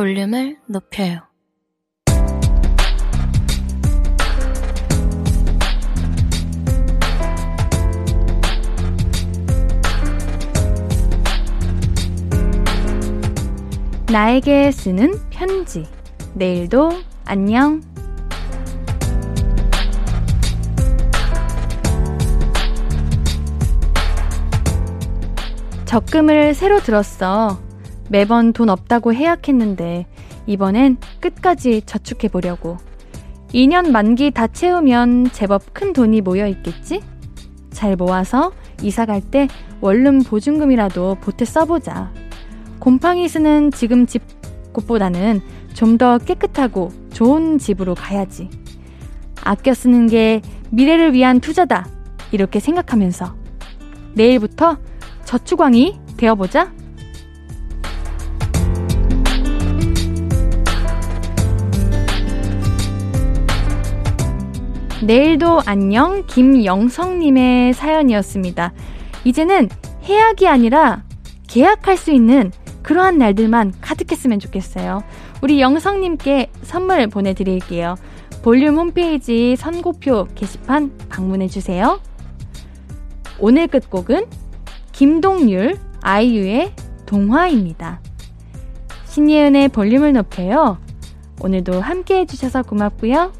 볼륨을 높여요. 나에게 쓰는 편지. 내일도 안녕. 적금을 새로 들었어. 매번 돈 없다고 해약했는데 이번엔 끝까지 저축해 보려고. 2년 만기 다 채우면 제법 큰 돈이 모여 있겠지? 잘 모아서 이사 갈 때 원룸 보증금이라도 보태 써보자. 곰팡이 쓰는 지금 집 곳보다는 좀 더 깨끗하고 좋은 집으로 가야지. 아껴 쓰는 게 미래를 위한 투자다. 이렇게 생각하면서 내일부터 저축왕이 되어보자. 내일도 안녕 김영성님의 사연이었습니다. 이제는 해약이 아니라 계약할 수 있는 그러한 날들만 가득했으면 좋겠어요. 우리 영성님께 선물 보내드릴게요. 볼륨 홈페이지 선고표 게시판 방문해주세요. 오늘 끝곡은 김동률, 아이유의 동화입니다. 신예은의 볼륨을 높여요. 오늘도 함께 해주셔서 고맙고요.